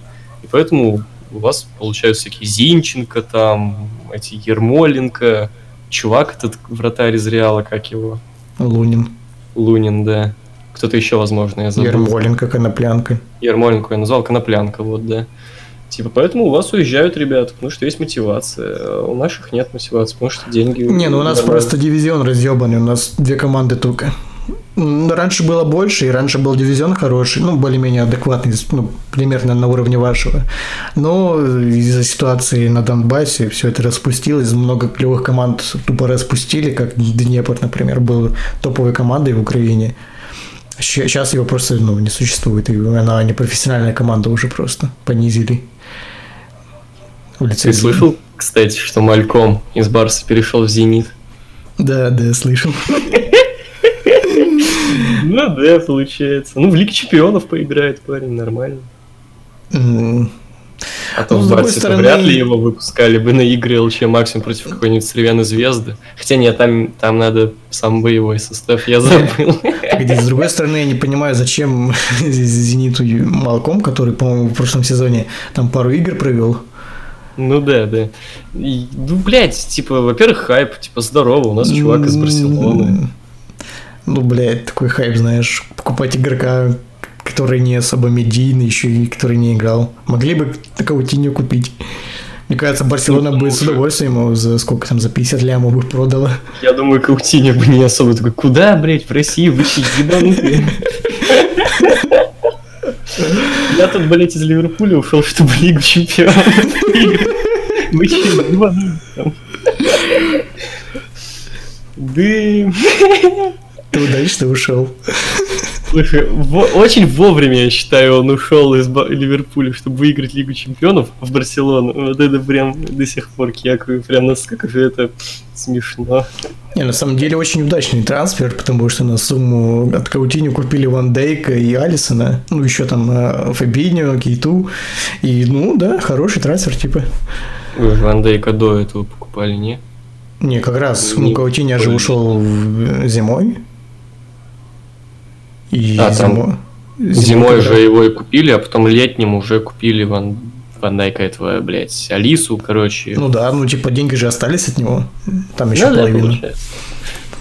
поэтому у вас получаются всякие Зинченко там, эти Ермоленко, чувак этот вратарь из Реала, как его? Лунин. Лунин, да. Кто-то еще, возможно, я забыл. Ермоленко, Коноплянка. Ермоленко я назвал, Коноплянка, вот, да. Типа, поэтому у вас уезжают ребята, потому что есть мотивация. А у наших нет мотивации, потому что деньги... Не, ну у нас нормально. просто дивизион разъебанный, у нас две команды только. Раньше было больше, и раньше был дивизион хороший, ну, более-менее адекватный, ну, примерно на уровне вашего. Но из-за ситуации на Донбассе все это распустилось, много клевых команд тупо распустили, как Днепр, например, был топовой командой в Украине. Сейчас его просто ну, не существует, и она не профессиональная команда уже просто понизили. В лице Ты слышал, кстати, что Мальком из Барса перешел в Зенит? Да, да, слышал. *laughs* Ну да, получается. Ну, в Лиге Чемпионов поиграет парень, нормально. А то Ну, в Барсе стороны- вряд ли его выпускали бы на игры ЛЧ максимум против какой-нибудь Сревяной Звезды. Хотя нет, там, там надо сам боевой состав, я забыл. Погоди, с другой стороны, я не понимаю, зачем *laughs* Зениту Малком, который, по-моему, в прошлом сезоне там пару игр провел. Ну да, да. И, ну, блядь, типа, во-первых, хайп, типа, здорово, у нас чувак из Барселоны. Ну, блядь, такой хайп, знаешь, покупать игрока, который не особо медийный, еще и который не играл. Могли бы Каутиню купить. Мне кажется, Барселона Ну, будет с удовольствием его за сколько там, за 50 лямов бы продала. Я думаю, Каутиня бы не особо такой, куда, блядь, в России, вы ебанутые? Я тут, блядь, из Ливерпуля ушел, чтобы Лигу Чемпионов. Вы че, ебанутые там? Да, Ты удачно ушел. Слушай, во- очень вовремя, я считаю, он ушел из Ба- Ливерпуля, чтобы выиграть Лигу Чемпионов в Барселону. Вот это прям до сих пор кекаю, прям насколько же это смешно. Не, на самом деле очень удачный трансфер, потому что на сумму от Каутиню купили Ван Дейка и Алисона, ну еще там э, Фабиньо, Кейту, и ну да, хороший трансфер типа. Вы Ван Дейка до этого покупали, не? Не, как раз, Не, ну Каутиньо же ушел в- зимой. И А, там зимо- Зимой когда- же его и купили, а потом летним уже купили Ван, Ван Дайка этого, блядь, Алису, короче. Ну да, ну типа деньги же остались от него. Там еще да, половина. получается.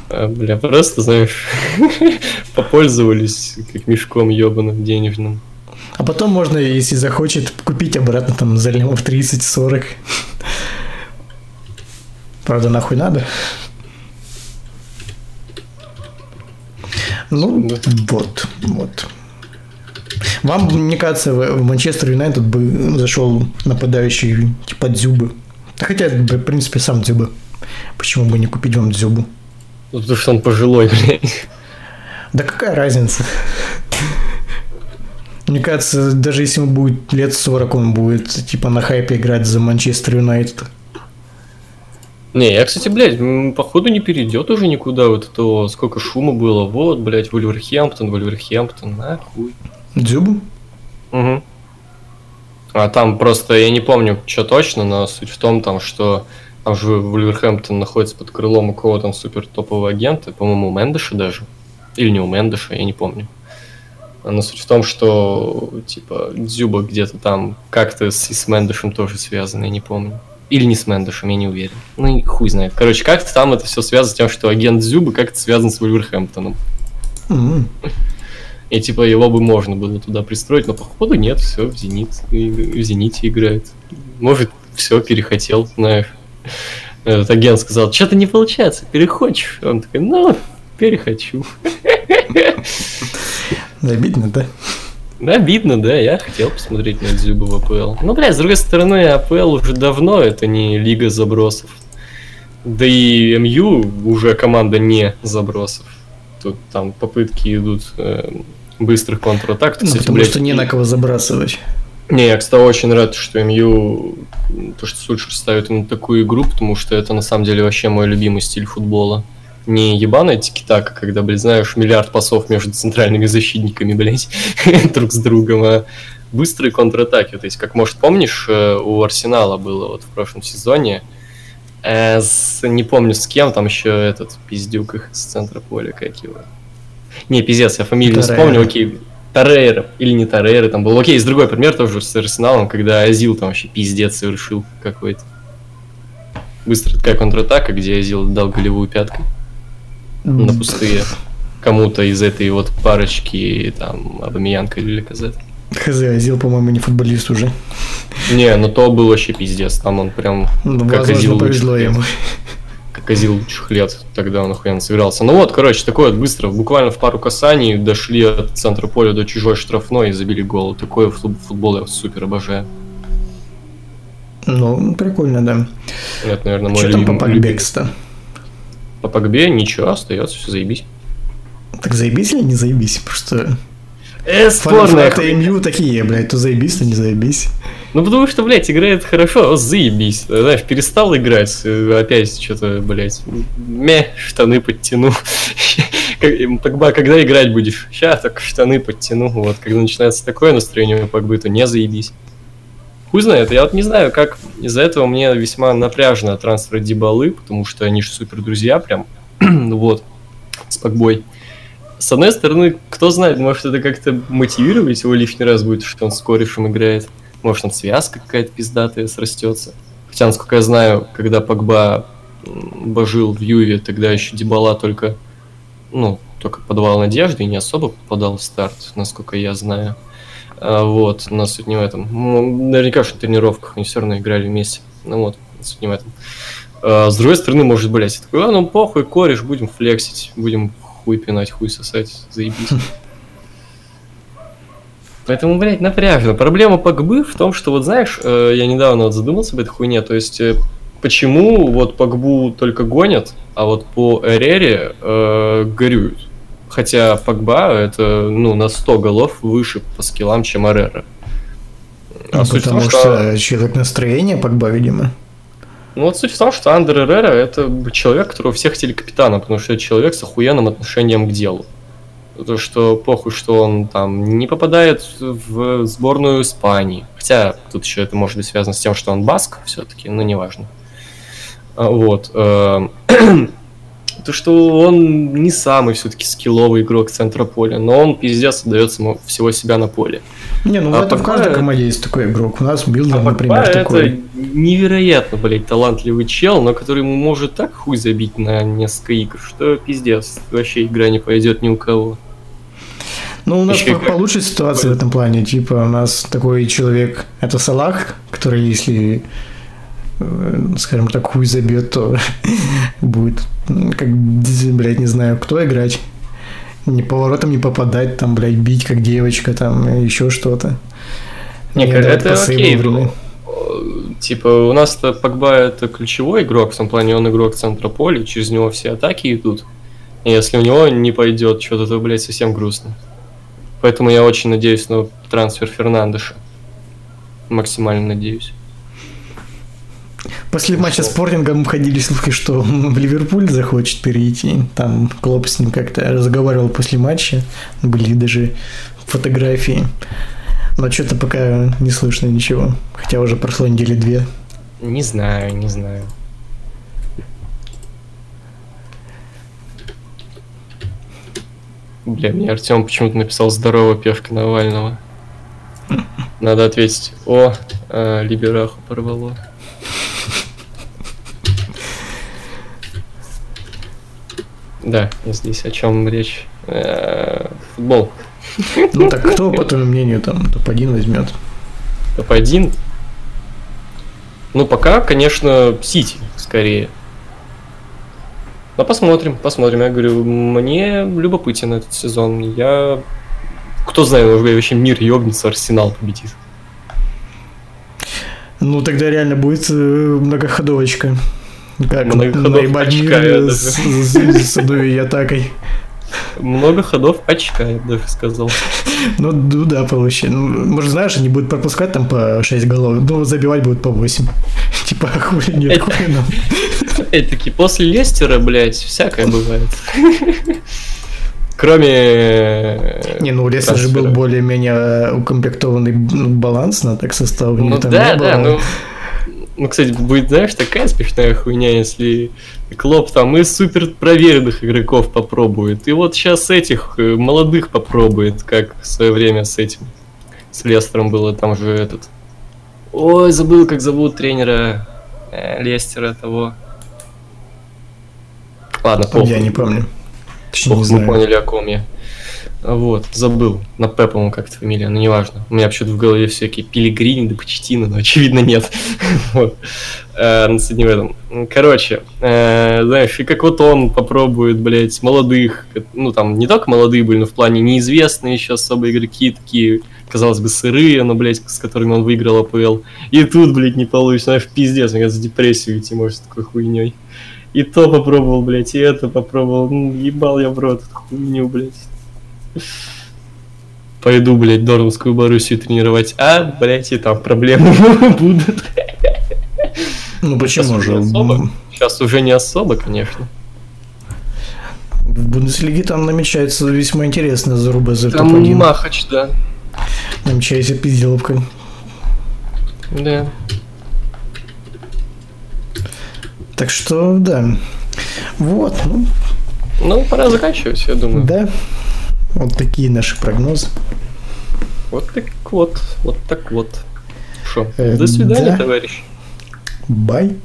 А, бля, просто, знаешь, *laughs* попользовались как мешком ебаным денежным. А потом можно, если захочет, купить обратно там за лимов 30-40. Правда, нахуй надо. Ну, Да. вот, вот. Вам, мне кажется, в Манчестер Юнайтед бы зашел нападающий типа Дзюбы. Хотя, в принципе, сам Дзюба. Почему бы не купить вам Дзюбу? Ну, Потому что он пожилой, *laughs* блядь. Да какая разница? Мне кажется, даже если ему будет лет 40, он будет типа на хайпе играть за Манчестер Юнайтед. Не, я, кстати, блядь, походу не перейдет уже никуда вот это, сколько шума было. Вот, блядь, Вольверхэмптон, Вольверхэмптон, нахуй. Дзюбу? Угу. А там просто, я не помню, что точно, но суть в том, там, что там же Вольверхэмптон находится под крылом у кого там супер топового агента, по-моему, у Мендеша даже. Или не у Мендеша, я не помню. Но суть в том, что, типа, Дзюба где-то там как-то с, с Мендешем тоже связано, я не помню. Или не с Мендешем, я не уверен. Ну, и хуй знает. Короче, как-то там это все связано с тем, что агент Дзюбы как-то связан с Вольверхэмптоном. М. И типа его бы можно было туда пристроить, но походу нет, все, в Зенит, в Зените играет. Может, все, перехотел, знаешь. Этот агент сказал, что-то не получается, перехочешь. Он такой, ну, перехочу. Обидно, да? Обидно, да, я хотел посмотреть на Дзюбу в АПЛ. Ну, блядь, с другой стороны, АПЛ уже давно, это не лига забросов. Да и МЮ уже команда не забросов. Тут там попытки идут э, быстрых контратак. Ну, Кстати, потому блядь, что не на кого забрасывать. Не, я, кстати, очень рад, что МЮ, то, что Сульшер ставит именно такую игру, потому что это на самом деле вообще мой любимый стиль футбола. Не ебаная тики-така, когда, блядь, знаешь, миллиард пасов между центральными защитниками, блядь, *laughs* друг с другом, а быстрые контратаки. То есть, как, может, помнишь, э, у Арсенала было вот в прошлом сезоне, э, с- не помню с кем, там еще этот пиздюк их с центра поля, как его. Не, пиздец, я фамилию не Торрейра. вспомню, окей. Торрейра, или не Торрейра, там был. Окей, есть другой пример тоже с Арсеналом, когда Азил там вообще пиздец совершил какой-то. Быстрая такая контратака, где Азил дал голевую пяткой на пустые кому-то из этой вот парочки, там, Абамиянка или Казет. Хз, Азил, по-моему, не футболист уже. Не, ну то был вообще пиздец, там он прям Ну, Как Азил повезло ему. как Азил лучших лет, тогда он охуенно сыгрался. Ну вот, короче, такое вот быстро, буквально в пару касаний дошли от центра поля до чужой штрафной и забили гол. Такое фут- футбол я супер обожаю. Ну, прикольно, да. Это, наверное, мой Что там по любим- Пакбе, любимый. По Погбе ничего, остается, все заебись. Так заебись или не заебись? Просто Э, спорная хуйня. МЮ такие, блядь, то заебись, то не заебись. Ну, потому что, блядь, играет хорошо, а заебись. Знаешь, перестал играть, э, опять что-то, блядь, ме, штаны подтяну. *laughs* Погба, когда играть будешь? Сейчас так штаны подтяну. Вот, когда начинается такое настроение у Погбы, то не заебись. Хуй знает, я вот не знаю, как из-за этого мне весьма напряжно трансфер Дибалы, потому что они же супер друзья прям, *clears throat* вот, с Погбой. С одной стороны, кто знает, может это как-то мотивировать его лишний раз будет, что он с корешем играет. Может там связка какая-то пиздатая срастется. Хотя, насколько я знаю, когда Погба м, божил в Юве, тогда еще Дебала только, ну, только подавал надежды и не особо попадал в старт, насколько я знаю. А, вот, но суть не в этом. Ну, наверняка на тренировках они все равно играли вместе. Ну вот, суть не в этом. А, с другой стороны, может, блядь, я такой, а, ну похуй, кореш, будем флексить, будем хуй пинать, хуй сосать, заебись. Поэтому, блядь, напряжно. Проблема Погбы в том, что, вот знаешь, э, я недавно вот задумался об этой хуйне, то есть, э, почему вот Погбу только гонят, а вот по Эрере э, горюют. Хотя Погба это, ну, на 100 голов выше по скиллам, чем Арера. А Ну, суть потому том, что человек настроения, Пакба, видимо. Ну вот суть в том, что Андер Эррера это человек, которого все хотели капитана, потому что это человек с охуенным отношением к делу. То, что похуй, что он там не попадает в сборную Испании. Хотя тут еще это может быть связано с тем, что он баск все-таки, но неважно. А, Вот. *clears throat* То, что он не самый все-таки скилловый игрок центра поля, но он пиздец отдает самого всего себя на поле. Не, ну в А этом в Погба каждой это- команде есть такой игрок. У нас Билдер, А например, это такой. невероятно, блядь, талантливый чел, но который может так хуй забить на несколько игр, что пиздец, вообще игра не пойдет ни у кого. Ну, у нас как- получше ситуация в этом плане. Типа, у нас такой человек, это Салах, который, если, скажем так, хуй забьет, то *laughs* будет, как, блядь, не знаю, кто играть. Ни поворотом не попадать, там, блядь, бить как девочка, там, еще что-то. Не, давать это окей, вовремя. ну, Типа, у нас-то Погба это ключевой игрок, в том плане он игрок центра поля, через него все атаки идут. И если у него не пойдет что-то, то, блядь, совсем грустно. Поэтому я очень надеюсь на трансфер Фернандеша. Максимально надеюсь. После матча с Спортингом ходили слухи, что в Ливерпуль захочет перейти. Там Клоп с ним как-то разговаривал после матча. Были даже фотографии. Но что-то пока не слышно ничего. Хотя уже прошло недели две. Не знаю, не знаю. Бля, мне Артем почему-то написал здорово пешка Навального. Надо ответить. О, э, Либераху порвало. Да, здесь о чем речь. Э, футбол. *laughs* Ну так кто, по твоему мнению, там топ-1 возьмет? Топ-1? Ну, пока, конечно, Сити, скорее. Но посмотрим, посмотрим. Я говорю, мне любопытен этот сезон. Я... Кто знает, вообще мир ёбнется, Арсенал победит. Ну, тогда реально будет э, многоходовочка. Как мир с, с, Садовой атакой. Много ходов очка, я даже сказал. Ну, ну да, получается. Ну, может, знаешь, они будут пропускать там по 6 голов, ну, забивать будут по 8. *laughs* Типа, хули нет, Это- хули нам. Опять-таки, после Лестера, блядь, всякое бывает. Кроме... э, Не, ну у Лестера же был более-менее укомплектованный ну, баланс на так состав. Ну да, да, ну... Ну, кстати, будет, знаешь, такая смешная хуйня, если Клоп там из супер проверенных игроков попробует. И вот сейчас этих э, молодых попробует, как в свое время с этим. С Лестером было там же этот. Ой, забыл, как зовут тренера э, Лестера того. Ладно, похуй. Я не помню. Точнее, не Ох, мы знаю. поняли, о ком я. Вот, забыл. На П, по-моему, как-то фамилия, но неважно. У меня почему-то в голове всякие пилигрини, да почтины, но очевидно нет. *laughs* Вот. Э, ну, не в этом. Короче, э, знаешь, и как вот он попробует, блядь, молодых, ну там не только молодые были, но в плане неизвестные еще особо игроки, такие, казалось бы, сырые, но, блядь, с которыми он выиграл АПЛ. И тут, блядь, не получится, знаешь, пиздец, мне кажется, депрессию идти может такой хуйней. И то попробовал, блядь, и это попробовал. Ну, ебал я в рот эту хуйню, блядь. Пойду, блядь, Дормскую Боруссию тренировать. А, блядь, и там проблемы *laughs* будут. Ну почему же? Сейчас уже не особо, конечно. В Бундеслиге там намечается весьма интересная заруба за Там топ-1. Махач, да. Намечается пизделовка. Да. Так что, да. Вот, ну, Ну, пора заканчивать, я думаю. да. Вот такие наши прогнозы. Вот так вот, вот так вот. Шо, Э, до свидания, да. товарищ. Бай.